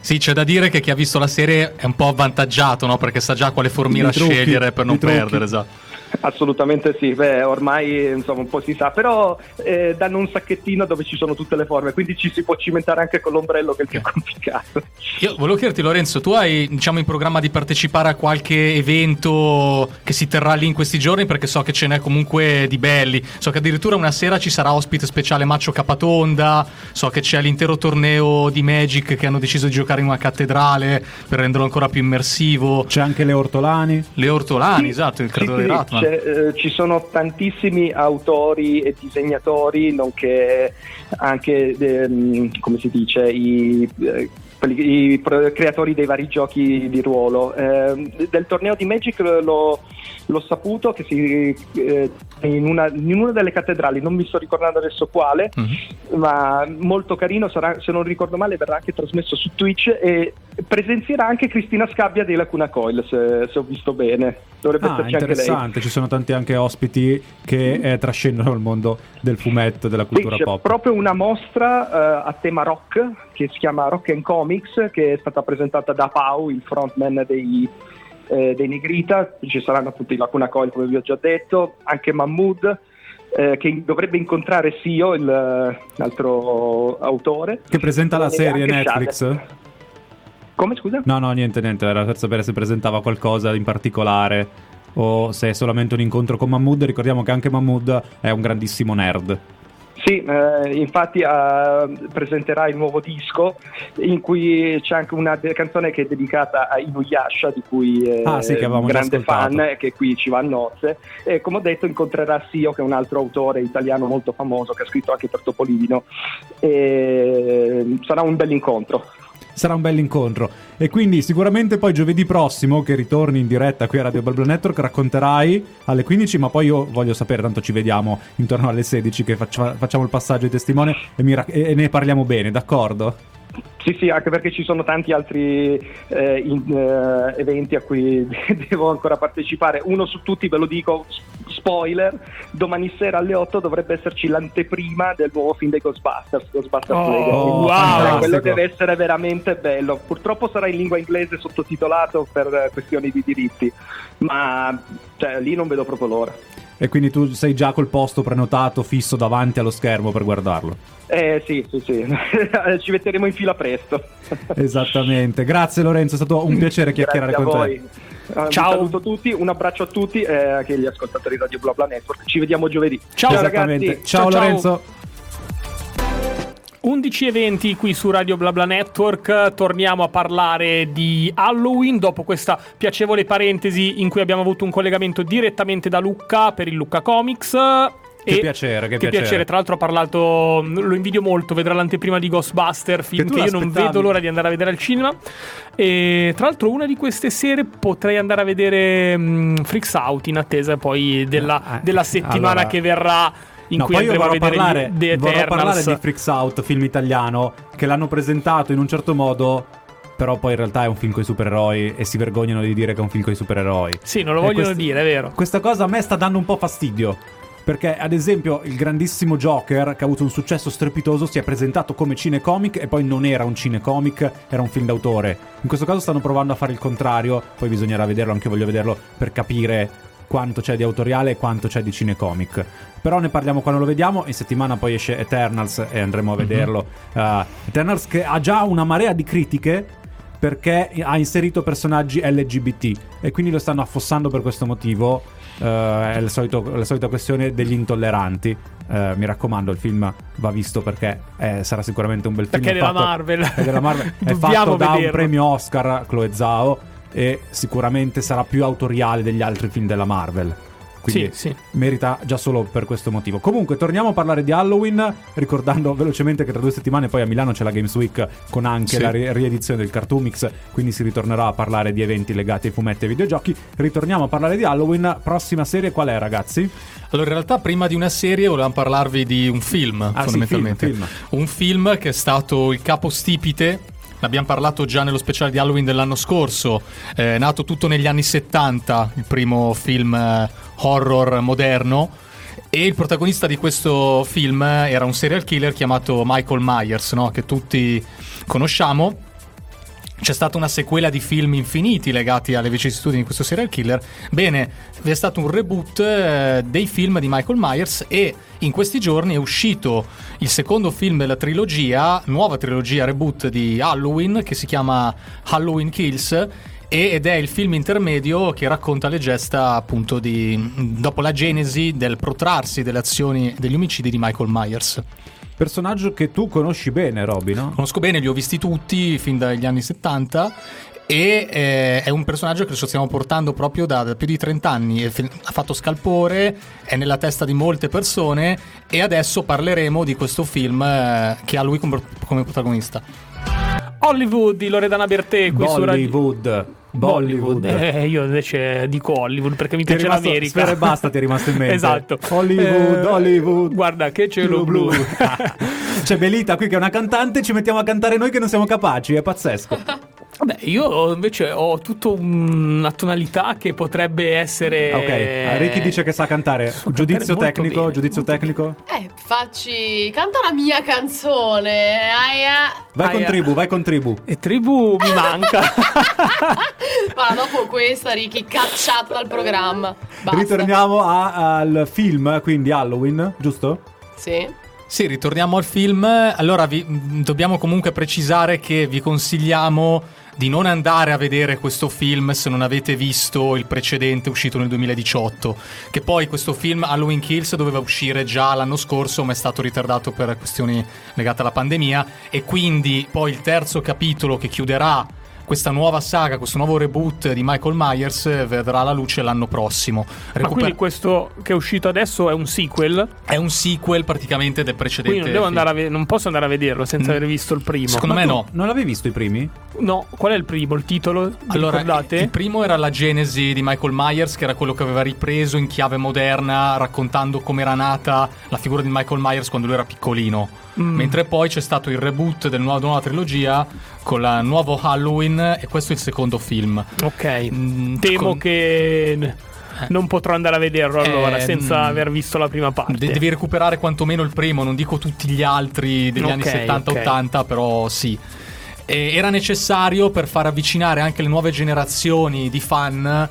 Sì, c'è da dire che chi ha visto la serie è un po' avvantaggiato, no? Perché sa già quale formina scegliere per non perdere, esatto. Assolutamente sì, beh, ormai insomma un po' si sa, però eh, danno un sacchettino dove ci sono tutte le forme, quindi ci si può cimentare anche con l'ombrello che è il più complicato. Io volevo chiederti, Lorenzo, tu hai diciamo in programma di partecipare a qualche evento che si terrà lì in questi giorni? Perché so che ce n'è comunque di belli. So che addirittura una sera ci sarà ospite speciale Maccio Capatonda. So che c'è l'intero torneo di Magic che hanno deciso di giocare in una cattedrale per renderlo ancora più immersivo. C'è anche le ortolani. Le Ortolani, Sì, esatto, il sì, creatore sì, di Ratman. c'è, eh, ci sono tantissimi autori e disegnatori, nonché anche, ehm, come si dice, i, eh, i creatori dei vari giochi di ruolo. Ehm, del torneo di Magic l'ho, l'ho saputo che si, eh, in, una, in una delle cattedrali, non mi sto ricordando adesso quale, Mhm. ma molto carino, sarà, se non ricordo male verrà anche trasmesso su Twitch e presenzierà anche Cristina Scabbia di Lacuna Coil, se, se ho visto bene. Dovrebbe Ah, esserci anche lei. interessante. Ci sono tanti anche ospiti che eh, trascendono il mondo del fumetto, della Sì, cultura c'è pop. proprio una mostra eh, a tema rock che si chiama Rock and Comics che è stata presentata da Pau, il frontman dei, eh, dei Negrita. Ci saranno appunto i Lacuna Coil, come vi ho già detto, anche Mahmood. eh, che dovrebbe incontrare Sio, il, l'altro autore. Che presenta la serie Netflix? Shade. Come scusa? No, no, niente, niente. Era per sapere se presentava qualcosa in particolare o se è solamente un incontro con Mahmood. Ricordiamo che anche Mahmood è un grandissimo nerd. Sì, eh, infatti eh, presenterà il nuovo disco in cui c'è anche una de- canzone che è dedicata a Inuyasha di cui è Ah, sì, un grande fan e che qui ci va a nozze. E come ho detto incontrerà Sio che è un altro autore italiano molto famoso che ha scritto anche per Topolino. E sarà un bel incontro. Sarà un bel incontro. E quindi sicuramente poi giovedì prossimo, che ritorni in diretta qui a Radio Balblo Network, racconterai alle 15, ma poi io voglio sapere, tanto ci vediamo intorno alle 16 che faccia- facciamo il passaggio di testimone e, ra- e ne parliamo bene, d'accordo? Sì, sì, anche perché ci sono tanti altri eh, in- eh, eventi a cui devo ancora partecipare. Uno su tutti, ve lo dico, spoiler, domani sera alle 8 dovrebbe esserci l'anteprima del nuovo film dei Ghostbusters, Ghostbusters Oh, Legacy. wow. Fantastico. quello deve essere veramente bello. Purtroppo sarà in lingua inglese sottotitolato per eh, questioni di diritti, ma cioè, lì non vedo proprio l'ora e quindi tu sei già col posto prenotato fisso davanti allo schermo per guardarlo. Eh sì, sì, sì, ci metteremo in fila presto. Esattamente, grazie Lorenzo, è stato un piacere chiacchierare con voi. Eh, te. Ciao. A tutti, un abbraccio a tutti, eh, anche gli ascoltatori di Radio Bla Bla Network. Ci vediamo giovedì. Ciao, ciao ragazzi. Ciao, ciao Lorenzo. Ciao. 11.20 qui su Radio BlaBla Network, torniamo a parlare di Halloween dopo questa piacevole parentesi in cui abbiamo avuto un collegamento direttamente da Lucca per il Lucca Comics. Eh, che piacere, che, che piacere. piacere. Tra l'altro ha parlato, mm, lo invidio molto, vedrà l'anteprima di Ghostbuster, film che, che io non vedo l'ora di andare a vedere al cinema. E tra l'altro una di queste sere potrei andare a vedere um, Freaks Out in attesa poi della, ah, eh, della eh, settimana allora... che verrà in no, cui poi io andremo a vedere parlare, gli- The vorrò parlare di Freaks Out, film italiano, che l'hanno presentato in un certo modo, però poi in realtà è un film con i supereroi e si vergognano di dire che è un film con i supereroi. Sì, non lo vogliono quest- dire, è vero. Questa cosa a me sta dando un po' fastidio. Perché, ad esempio, il grandissimo Joker, che ha avuto un successo strepitoso, si è presentato come cinecomic e poi non era un cinecomic, era un film d'autore. In questo caso stanno provando a fare il contrario, poi bisognerà vederlo, anche voglio vederlo per capire quanto c'è di autoriale e quanto c'è di cinecomic. Però ne parliamo quando lo vediamo. In settimana poi esce Eternals e andremo a vederlo. Uh, Eternals che ha già una marea di critiche perché ha inserito personaggi LGBT e quindi lo stanno affossando per questo motivo. Eh, è il solito- la solita questione degli intolleranti. Eh, mi raccomando, il film va visto perché eh, sarà sicuramente un bel film. Perché è della fatto- Marvel. È della Marvel. è fatto da un vederlo. premio Oscar, Chloe Zhao, e sicuramente sarà più autoriale degli altri film della Marvel. Quindi Sì, sì. merita già solo per questo motivo. Comunque, torniamo a parlare di Halloween, ricordando velocemente che tra due settimane poi a Milano c'è la Games Week con anche Sì. la ri- riedizione del Cartoon Mix, quindi si ritornerà a parlare di eventi legati ai fumetti e ai videogiochi. Ritorniamo a parlare di Halloween. Prossima serie qual è, ragazzi? Allora, in realtà, prima di una serie, volevamo parlarvi di un film, Ah, sì, fondamentalmente. film, Un film che è stato il capostipite. Ne abbiamo parlato già nello speciale di Halloween dell'anno scorso. È nato tutto negli anni 70, il primo film eh, horror moderno. E il protagonista di questo film era un serial killer chiamato Michael Myers, no? che tutti conosciamo. C'è stata una sequela di film infiniti legati alle vicissitudini di questo serial killer. Bene, vi è stato un reboot eh, dei film di Michael Myers e in questi giorni è uscito il secondo film della trilogia, nuova trilogia reboot di Halloween che si chiama Halloween Kills ed è il film intermedio che racconta le gesta appunto di dopo la genesi del protrarsi delle azioni degli omicidi di Michael Myers. Personaggio che tu conosci bene, Roby, no? Conosco bene, li ho visti tutti fin dagli anni 70 e eh, è un personaggio che lo stiamo portando proprio da, da più di 30 anni. È Ha fatto scalpore, è nella testa di molte persone e adesso parleremo di questo film eh, che ha lui come, come protagonista. Hollywood di Loredana Bertè qui su Radio Bollywood. Bollywood. Eh, io invece dico Hollywood perché mi Ti piace rimasto- l'America. Sfera e basta ti è rimasto in mente. esatto. Hollywood, Eh, Hollywood. Guarda che cielo blu. C'è Belita qui che è una cantante, ci mettiamo a cantare noi che non siamo capaci, è pazzesco. Vabbè, io invece ho tutta una tonalità che potrebbe essere. Ok, Ricky dice che sa cantare. So Giudizio cantare tecnico, bene, giudizio tecnico. Eh, facci. Canta la mia canzone. Aia. Vai con Aia. tribù, vai con tribù. E tribù mi manca. Ma dopo questa, Ricky, cacciato dal programma. Basta. Ritorniamo a- al film, quindi Halloween, giusto? Sì. Sì, ritorniamo al film. Allora, vi- mh, dobbiamo comunque precisare che vi consigliamo di non andare a vedere questo film se non avete visto il precedente uscito nel 2018. Che poi questo film Halloween Kills doveva uscire già l'anno scorso, ma è stato ritardato per questioni legate alla pandemia. E quindi poi il terzo capitolo che chiuderà questa nuova saga, questo nuovo reboot di Michael Myers eh, vedrà la luce l'anno prossimo. Ma Recuper- quindi questo che è uscito adesso è un sequel. è un sequel praticamente del precedente. Quindi non, devo film. andare a ve- non posso andare a vederlo senza Mm. aver visto il primo. Secondo Ma me no. Non l'avevi visto i primi? No, qual è il primo? Il titolo? Vi Allora, ricordate? il primo era la genesi di Michael Myers, che era quello che aveva ripreso in chiave moderna, raccontando come era nata la figura di Michael Myers quando lui era piccolino. Mm. Mentre poi c'è stato il reboot del nuovo, nuova trilogia con il nuovo Halloween, e questo è il secondo film. Ok. Mm, Temo con- che n- non potrò andare a vederlo allora Eh, senza mm. aver visto la prima parte. De- devi recuperare quantomeno il primo, non dico tutti gli altri degli anni Ok, 70-80, però sì. E era necessario per far avvicinare anche le nuove generazioni di fan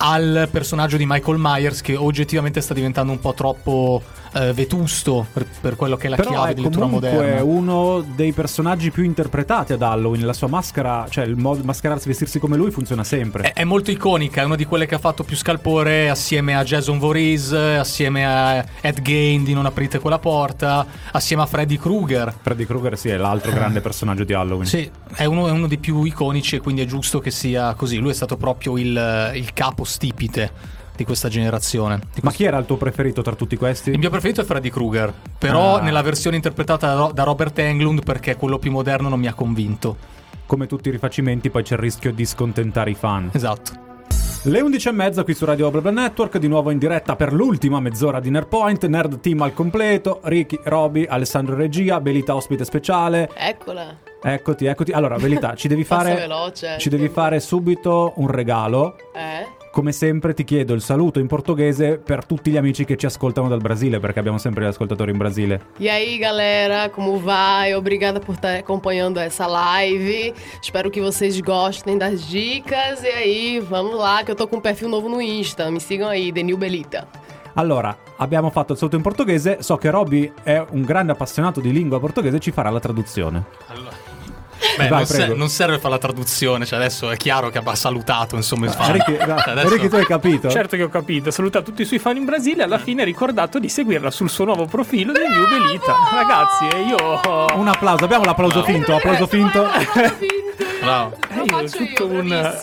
al personaggio di Michael Myers che oggettivamente sta diventando un po' troppo eh, vetusto per, per quello che è la Però chiave è di lettura comunque moderna. uno dei personaggi più interpretati ad Halloween. La sua maschera, cioè il modo di mascherarsi, vestirsi come lui funziona sempre. È, è molto iconica, è una di quelle che ha fatto più scalpore assieme a Jason Voorhees, assieme a Ed Gein di Non aprite quella porta, assieme a Freddy Krueger. Freddy Krueger sì, è l'altro grande personaggio di Halloween. Sì, è uno, è uno dei più iconici e quindi è giusto che sia così. Lui è stato proprio il, il capo stipite di questa generazione. Di Ma questo- chi era il tuo preferito tra tutti questi? Il mio preferito è Freddy Krueger, però Ah. nella versione interpretata da, Ro- da Robert Englund perché quello più moderno non mi ha convinto. Come tutti i rifacimenti, poi c'è il rischio di scontentare i fan. Esatto. Le 11 e mezza qui su Radio Blabla Network, di nuovo in diretta per l'ultima mezz'ora di Nerdpoint, Nerd Team al completo, Ricky, Roby, Alessandro Regia, Belita ospite speciale. Eccola. Eccoti, eccoti. Allora, Belita, ci devi fare veloce. ci devi fare subito un regalo. Eh? Come sempre ti chiedo il saluto in portoghese per tutti gli amici che ci ascoltano dal Brasile, perché abbiamo sempre gli ascoltatori in Brasile. E aí, galera, como vai? Obrigada por estar acompanhando essa live. Espero que vocês gostem das dicas. E aí, vamos lá, que eu tô com um perfil novo no Insta. Me sigam aí, Denil Belita. Allora, abbiamo fatto il saluto in portoghese, so che Robby è un grande appassionato di lingua portoghese e ci farà la traduzione. Allora. Beh, Vai, non, se- non serve fare la traduzione, cioè adesso è chiaro che ha salutato insomma i fan. Ricky, no, Cioè, adesso- Ricky, tu hai capito? Certo che ho capito, saluta tutti i suoi fan in Brasile e alla fine ha ricordato di seguirla sul suo nuovo profilo del New Belita. Ragazzi, e io... Un applauso, abbiamo l'applauso finto, applauso finto. Bravo. Lo io tutto io, un-.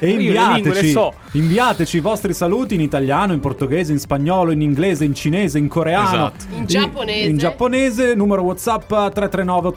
E Io le lingue le inviateci, so. inviateci i vostri saluti in italiano, in portoghese, in spagnolo, in inglese, in cinese, in coreano, Esatto. In giapponese. in giapponese, numero WhatsApp 339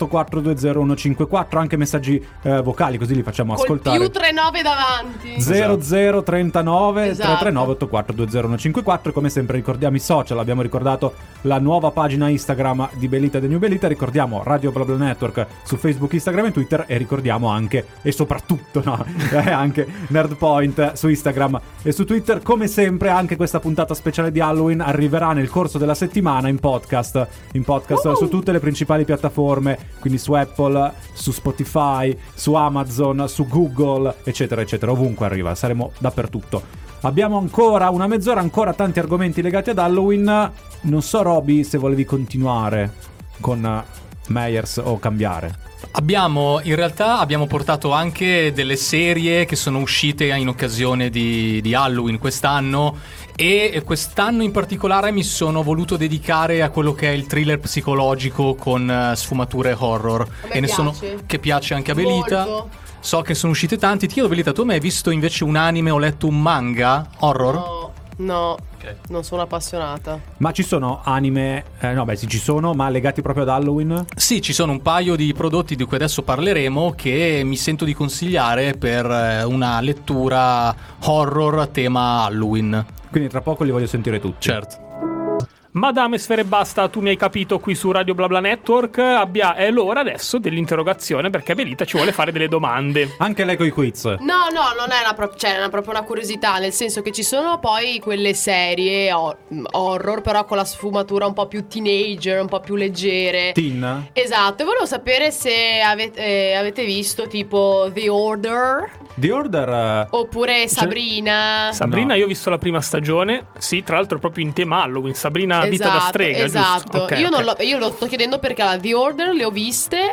8420154, anche messaggi eh, vocali così li facciamo Col ascoltare. più 39 davanti. 0039 Esatto. 339 8420154 come sempre ricordiamo i social abbiamo ricordato la nuova pagina Instagram di Belita The New Belita ricordiamo Radio Bla Bla Network su Facebook Instagram e Twitter e ricordiamo anche e soprattutto no, eh, anche Nerdpoint su Instagram e su Twitter come sempre anche questa puntata speciale di Halloween arriverà nel corso della settimana in podcast in podcast su tutte le principali piattaforme quindi su Apple su Spotify su Amazon su Google eccetera eccetera ovunque arriva saremo dappertutto Abbiamo ancora una mezz'ora, ancora tanti argomenti legati ad Halloween. Non so, Roby, se volevi continuare con Meyers o cambiare. Abbiamo, in realtà abbiamo portato anche delle serie che sono uscite in occasione di, di Halloween quest'anno e quest'anno in particolare mi sono voluto dedicare a quello che è il thriller psicologico con eh, sfumature horror. E ne sono che piace anche a Belita. Molto. So che sono uscite tanti. Ti chiedo, Belita, tu hai mai visto invece un anime o letto un manga horror? No, no, Ok. non sono appassionata. Ma ci sono anime, eh, no, beh, sì, ci sono, ma legati proprio ad Halloween? Sì, ci sono un paio di prodotti di cui adesso parleremo che mi sento di consigliare per eh, una lettura horror a tema Halloween. Quindi tra poco li voglio sentire tutti. Certo. Madame Sfere e Basta, tu mi hai capito qui su Radio BlaBla Network. Abbia- è l'ora adesso dell'interrogazione perché Belita ci vuole fare delle domande. Anche lei con i quiz. No, no, non è una, pro- cioè, è una- proprio una curiosità, nel senso che ci sono poi quelle serie ho- horror, però con la sfumatura un po' più teenager, un po' più leggere. Tin? Esatto, e volevo sapere se avete, eh, avete visto tipo The Order The Order... eh, oppure Sabrina. Sabrina, No. io ho visto la prima stagione. Sì, tra l'altro proprio in tema Halloween. Sabrina Vita da strega. Esatto, giusto? Ok, io, non ok. lo, io lo sto chiedendo perché la The Order le ho viste.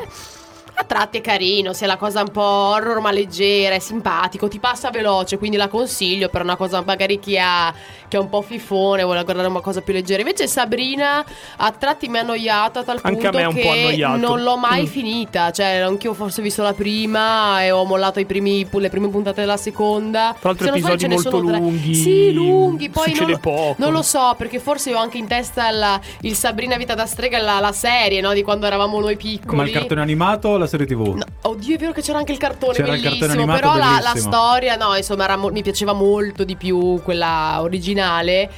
A tratti è carino, se è la cosa un po' horror ma leggera, è simpatico, ti passa veloce, quindi la consiglio per una cosa magari chi ha, che è un po' fifone, vuole guardare una cosa più leggera. Invece Sabrina a tratti mi ha annoiato a tal Anche a punto me è un che po' annoiato. non l'ho mai Mm. finita, cioè anch'io forse ho visto la prima e ho mollato i primi- le prime puntate della seconda. Tra l'altro Se episodi ce ne molto sono tre. lunghi, Sì, lunghi, poi non, poco. non lo so, perché forse ho anche in testa la- il Sabrina Vita da strega, la, la serie, no? Di quando eravamo noi piccoli. Ma il cartone animato la serie TV? No, oddio, è vero che c'era anche il cartone C'era il bellissimo. cartone animato però la, la bellissimo. storia, no, insomma, era mi piaceva molto di più quella originale.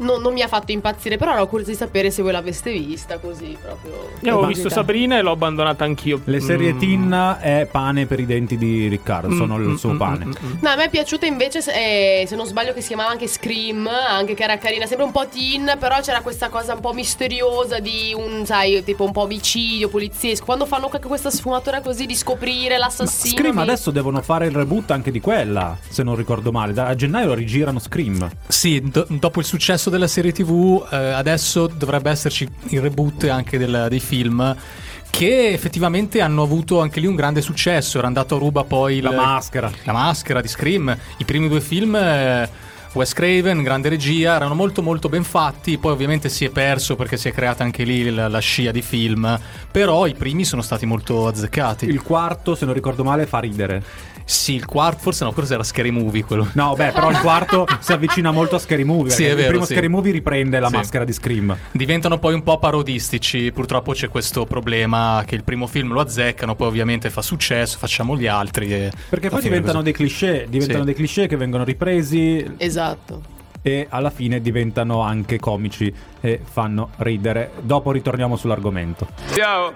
Non, non mi ha fatto impazzire, però ero curiosa di sapere se voi l'aveste vista così proprio. Io Curiosità. visto Sabrina e l'ho abbandonata anch'io. Le serie Mm. Tin è pane per i denti di Riccardo, sono Mm, il suo mm, pane. mm, mm, mm. No, a me è piaciuta invece, se, eh, se non sbaglio, che si chiamava anche Scream, anche che era carina, sempre un po' teen, però c'era questa cosa un po' misteriosa di un, sai, tipo un po' omicidio, poliziesco. Quando fanno questa sfumatura così di scoprire l'assassino. Scream mi- adesso devono fare il reboot anche di quella, se non ricordo male. Da- a gennaio rigirano Scream. Sì, do- dopo il successo della serie TV, eh, adesso dovrebbe esserci il reboot anche del- dei film. Che effettivamente hanno avuto anche lì un grande successo. Era andato a ruba poi il- La maschera. La maschera di Scream. I primi due film. eh, Wes Craven, grande regia, erano molto molto ben fatti, poi ovviamente si è perso perché si è creata anche lì la, la scia di film, però i primi sono stati molto azzeccati. Il quarto, se non ricordo male, fa ridere. Sì, il quarto, forse no, forse era Scary Movie quello. No, beh, però il quarto si avvicina molto a Scary Movie. Sì, è vero, il primo sì. Scary Movie riprende la Sì. maschera di Scream. Diventano poi un po' parodistici, purtroppo c'è questo problema che il primo film lo azzeccano, poi ovviamente fa successo, facciamo gli altri. E Perché poi diventano così. dei cliché, diventano Sì. dei cliché che vengono ripresi Esatto. E alla fine diventano anche comici e fanno ridere. Dopo ritorniamo sull'argomento.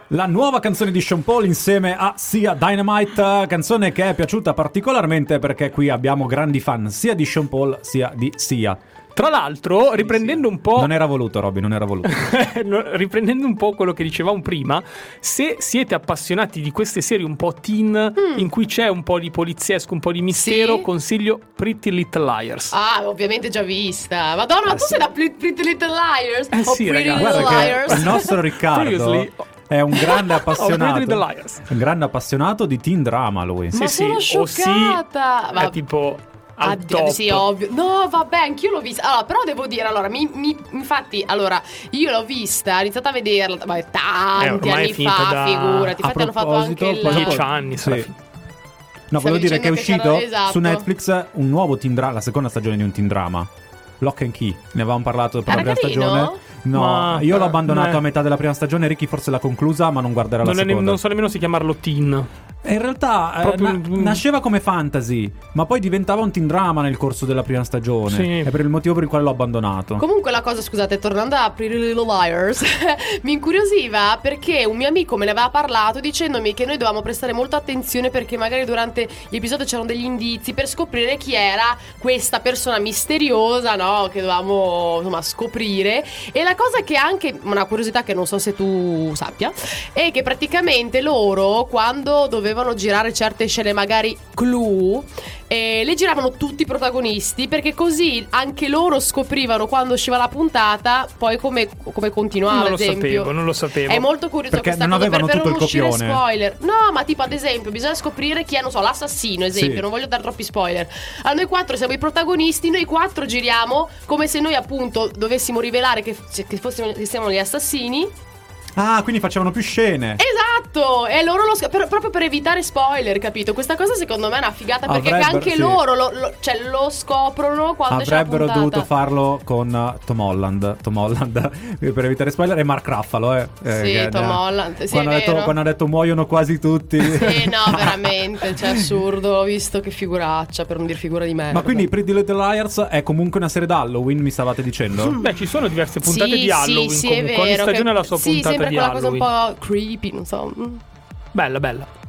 La nuova canzone di Sean Paul insieme a Sia Dynamite, canzone che è piaciuta particolarmente perché qui abbiamo grandi fan sia di Sean Paul sia di Sia. Tra l'altro, riprendendo un po'. Non era voluto, Robby, non era voluto. Riprendendo un po' quello che dicevamo prima, se siete appassionati di queste serie un po' teen, in cui c'è un po' di poliziesco, un po' di mistero, Sì? consiglio Pretty Little Liars. Ah, ovviamente già vista. Madonna, ma tu sei da Pretty Little Liars? Eh o sì, Pretty ragazzi. Little Guarda che Liars? il nostro Riccardo è un grande Oh, Pretty appassionato. Little Liars. un grande appassionato di teen drama lui. Ma sono o scioccata. Sì, Va- è tipo al Addio, top. sì, ovvio. No, vabbè, anch'io l'ho vista. Allora, però devo dire, allora, mi, mi- infatti, allora, io l'ho vista, ho iniziato a vederla vabbè, Eh, tanti è anni fa, da- figurati. a Infatti hanno fatto proposito, anche il... poi dopo- 10 anni Sì. No, volevo dire che è uscito c'era- su esatto. Netflix un nuovo teen drama, la seconda stagione di un teen drama. Lock and Key, ne avevamo parlato per Era la prima carino? stagione. No, Ma- io l'ho abbandonato eh. a metà della prima stagione, Ricky forse l'ha conclusa, ma non guarderà la Non, ne- seconda. non so nemmeno se chiamarlo teen. E In realtà eh, Proprio na- un- nasceva come fantasy, ma poi diventava un teen drama nel corso della prima stagione. Sì. È per il motivo per il quale l'ho abbandonato. Comunque la cosa, scusate, tornando a Pretty Little Liars, mi incuriosiva perché un mio amico me ne aveva parlato dicendomi che noi dovevamo prestare molta attenzione perché magari durante gli episodi c'erano degli indizi per scoprire chi era questa persona misteriosa, no? Che dovevamo insomma scoprire. E la cosa che anche, una curiosità che non so se tu sappia, è che praticamente loro quando dovevano girare certe scene magari clou eh, le giravano tutti i protagonisti perché così anche loro scoprivano quando usciva la puntata poi come, come continuava non lo esempio sapevo, non lo sapevo. è molto curioso Perché questa non cosa per, per tutto non il uscire copione. spoiler no ma tipo ad esempio bisogna scoprire chi è non so l'assassino esempio Sì. non voglio dare troppi spoiler allora noi quattro siamo i protagonisti noi quattro giriamo come se noi appunto dovessimo rivelare che, che, fossimo, che siamo gli assassini Ah, quindi facevano più scene. Esatto, e loro lo sc- per- proprio per evitare spoiler, capito? Questa cosa secondo me è una figata perché Avrebbero- anche sì. loro lo, lo- cioè, lo scoprono quando esce la Avrebbero puntata. dovuto farlo con uh, Tom Holland. Tom Holland, per evitare spoiler, e Mark Ruffalo. Eh, eh, Sì, che- Tom eh, Holland, sì, quando, è ha detto, vero. quando ha detto muoiono quasi tutti. Sì, no, veramente, cioè assurdo, ho visto che figuraccia, per non dire figura di merda. Ma quindi Pretty Little Liars è comunque una serie da Halloween, mi stavate dicendo? Beh, ci sono diverse puntate Sì, di Halloween. Sì, sì, comunque. è vero. Ogni stagione che- ha la sua sì, puntata sembra di quella cosa un po' creepy, non so. mm. Bella, bella.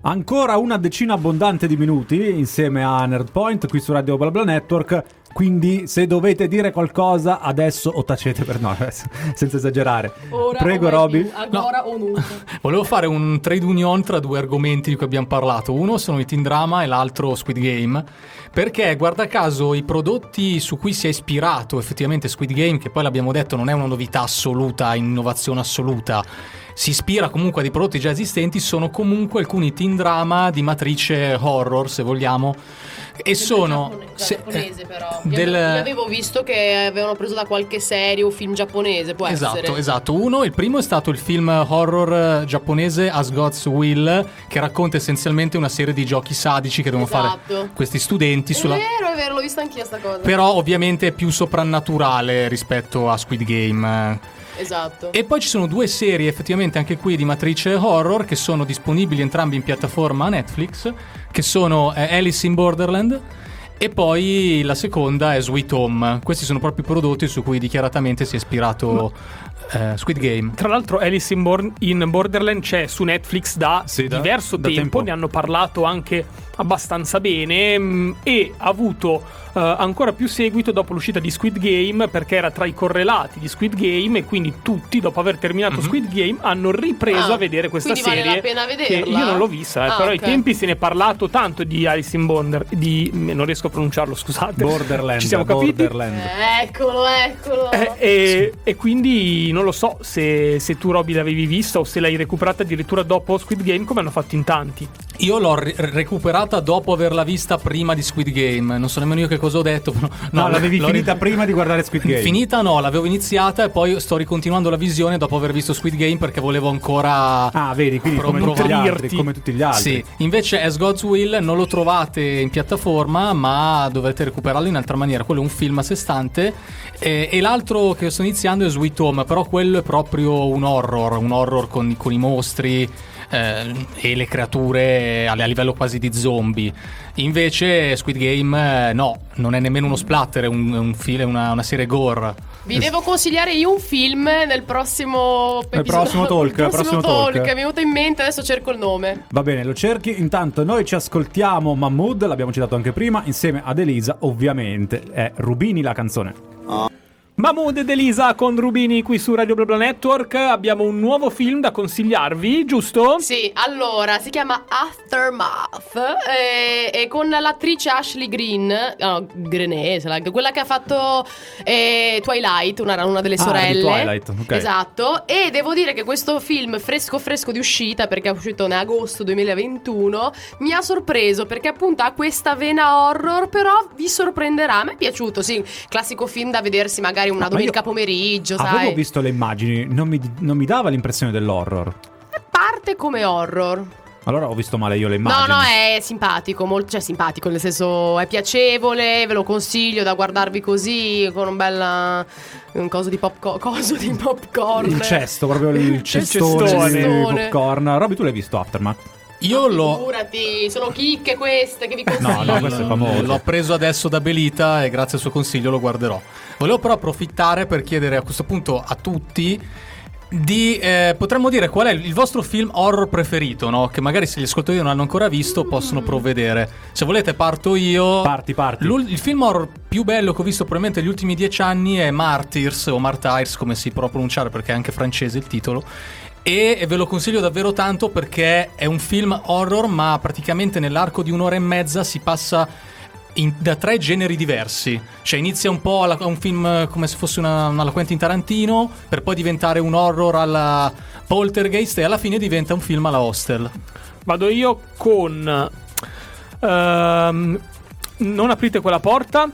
Ancora una decina abbondante di minuti insieme a Nerdpoint qui su Radio BlaBla Network. Quindi, se dovete dire qualcosa adesso o tacete per no, senza esagerare. Ora Prego, Roby. Agora o nunca. Volevo fare un trade union tra due argomenti di cui abbiamo parlato. Uno sono i teen drama e l'altro Squid Game. Perché, guarda caso, i prodotti su cui si è ispirato effettivamente Squid Game, che poi l'abbiamo detto non è una novità assoluta, innovazione assoluta, si ispira comunque a dei prodotti già esistenti, sono comunque alcuni teen drama di matrice horror, se vogliamo. E sono... Se- giapponese eh, però. del- Io, io avevo visto che avevano preso da qualche serie o film giapponese, può Esatto, essere. esatto. Uno, il primo è stato il film horror eh, giapponese As God's Will, che racconta essenzialmente una serie di giochi sadici che devono Esatto. fare questi studenti È sulla... vero, è vero, l'ho vista anch'io sta cosa. Però ovviamente è più soprannaturale rispetto a Squid Game. Esatto. E poi ci sono due serie effettivamente anche qui di matrice horror che sono disponibili entrambi in piattaforma Netflix, che sono eh, Alice in Borderland e poi la seconda è Sweet Home. Questi sono proprio i prodotti su cui dichiaratamente si è ispirato eh, Squid Game. Tra l'altro, Alice in, Bor- in Borderland c'è su Netflix da Sì, da- diverso da tempo. tempo. Ne hanno parlato anche abbastanza bene. mh, e ha avuto eh, ancora più seguito dopo l'uscita di Squid Game, perché era tra i correlati di Squid Game. E quindi tutti, dopo aver terminato Squid Game, hanno ripreso Ah, a vedere questa quindi vale serie. la pena che vederla? io non l'ho vista, eh, Ah, però ai ok. tempi se ne è parlato tanto di Alice in Border. Di, non riesco a pronunciarlo, scusate. Borderland. Ci siamo capiti? Borderland. Eccolo, eccolo. Eh, e, e quindi non lo so se, se tu Roby l'avevi vista o se l'hai recuperata addirittura dopo Squid Game come hanno fatto in tanti. Io l'ho ri- recuperata dopo averla vista prima di Squid Game. Non so nemmeno io che cosa ho detto. Però, No, l'avevi finita ri- prima di guardare Squid Game. Finita no, l'avevo iniziata e poi sto ricontinuando la visione dopo aver visto Squid Game perché volevo ancora Ah, vedi, quindi Pro- come tutti, gli altri, come tutti gli altri. Sì, invece As God's Will non lo trovate in piattaforma, ma dovete recuperarlo in altra maniera. Quello è un film a sé stante. E, e l'altro che sto iniziando è Sweet Home, però quello è proprio un horror, un horror con, con i mostri. Eh, e le creature a, a livello quasi di zombie. Invece Squid Game eh, no, non è nemmeno uno splatter, è un, un film, una, una serie gore. Vi devo consigliare io un film nel prossimo Nel episodio- prossimo talk, nel prossimo prossimo talk. talk. Mi è venuto in mente, adesso cerco il nome. Va bene, lo cerchi. Intanto noi ci ascoltiamo Mahmood, l'abbiamo citato anche prima, insieme ad Elisa, ovviamente. È Rubini la canzone. Mahmood ed Elisa con Rubini qui su Radio BlaBla Network. Abbiamo un nuovo film da consigliarvi, giusto? Sì, allora si chiama Aftermath eh, e con l'attrice Ashley Green, no, Grenet, se la- quella che ha fatto eh, Twilight, una, una delle Ah, sorelle. Twilight, ok. Esatto. E devo dire che questo film fresco fresco di uscita, perché è uscito in agosto 2021, mi ha sorpreso perché appunto ha questa vena horror, però vi sorprenderà. A me è piaciuto, sì, classico film da vedersi magari una Ma domenica io pomeriggio, Avevo sai. visto le immagini, non mi, non mi dava l'impressione dell'horror. Parte come horror. Allora ho visto male io le immagini. No, no, è simpatico, molto, cioè simpatico, nel senso è piacevole, ve lo consiglio da guardarvi così con un bel un coso di popcorn, coso di popcorn. Il cesto, proprio il cestone, cestone. di popcorn. Roby, tu l'hai visto Aftermath? Io l'ho, Figurati, sono chicche queste che vi consiglio. No, no, questo è famoso. l'ho preso adesso da Belita e grazie al suo consiglio lo guarderò. Volevo però approfittare per chiedere a questo punto a tutti di eh, potremmo dire qual è il vostro film horror preferito, no? Che magari se gli ascoltatori non hanno ancora visto possono provvedere. Se volete parto io. Parti, parti. L'ul- il film horror più bello che ho visto probabilmente negli ultimi dieci anni è Martyrs o Martyrs, come si può pronunciare perché è anche francese il titolo. E ve lo consiglio davvero tanto perché è un film horror, ma praticamente nell'arco di un'ora e mezza si passa in- da tre generi diversi. Cioè inizia un po' alla- a un film eh, come se fosse una, una Quentin Tarantino, per poi diventare un horror alla Poltergeist e alla fine diventa un film alla Hostel. Vado io con. ehm, non aprite quella porta.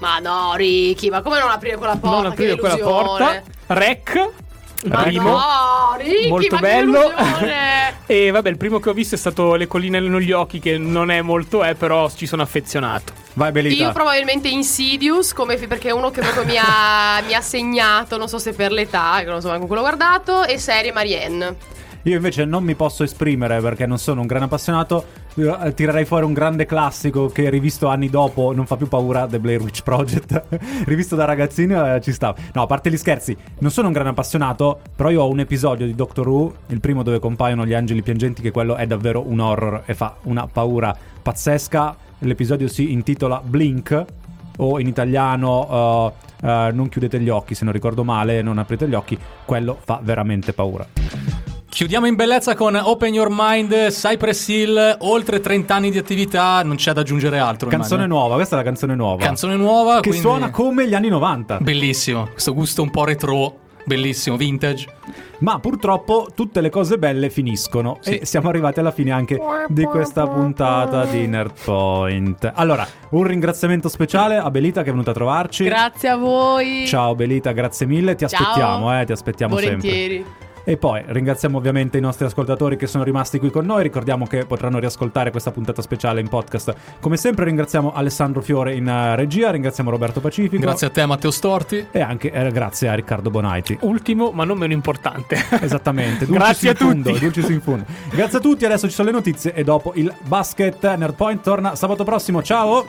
Ma no, Ricky, ma come non aprire quella porta? non aprire quella porta. Rec. Primo. no, Ricky, molto bello. e vabbè, il primo che ho visto è stato Le colline negli occhi, che non è molto, eh, però ci sono affezionato. Vai Belita. Io probabilmente Insidious, come perché è uno che proprio mi ha, mi ha segnato, non so se per l'età, che non so manco quello guardato, e serie Marianne. Io invece non mi posso esprimere perché non sono un gran appassionato. Eh, Tirerei fuori un grande classico che rivisto anni dopo non fa più paura, The Blair Witch Project. rivisto da ragazzino eh, ci sta. No, a parte gli scherzi, non sono un gran appassionato, però io ho un episodio di Doctor Who, il primo dove compaiono gli angeli piangenti, che quello è davvero un horror e fa una paura pazzesca. L'episodio si intitola Blink o in italiano eh, eh, Non chiudete gli occhi, se non ricordo male, non aprite gli occhi. Quello fa veramente paura. Chiudiamo in bellezza con Open Your Mind, Cypress Hill, oltre 30 anni di attività, non c'è da aggiungere altro. Canzone immagino. nuova, questa è la canzone nuova. Canzone nuova, che quindi- suona come gli anni 90. Bellissimo, questo gusto un po' retro, bellissimo, vintage. Ma purtroppo tutte le cose belle finiscono. Sì. E siamo arrivati alla fine anche di questa puntata di Nerd Point. Allora, un ringraziamento speciale a Belita che è venuta a trovarci. Grazie a voi. Ciao Belita, grazie mille. Ti Ciao. aspettiamo, eh, ti aspettiamo sempre. E poi ringraziamo ovviamente i nostri ascoltatori che sono rimasti qui con noi. Ricordiamo che potranno riascoltare questa puntata speciale in podcast. Come sempre ringraziamo Alessandro Fiore in eh, regia, ringraziamo Roberto Pacifico. Grazie a te Matteo Storti. E anche eh, grazie a Riccardo Bonaiti. Ultimo, ma non meno importante. Esattamente, Grazie a fundo, tutti. dulcis in fundo. Grazie a tutti, adesso ci sono le notizie e dopo il basket. Nerdpoint torna sabato prossimo, ciao!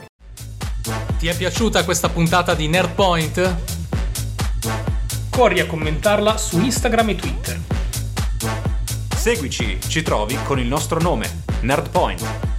Ti è piaciuta questa puntata di Nerdpoint? Corri a commentarla su Instagram e Twitter. Seguici, ci trovi con il nostro nome, Nerdpoint.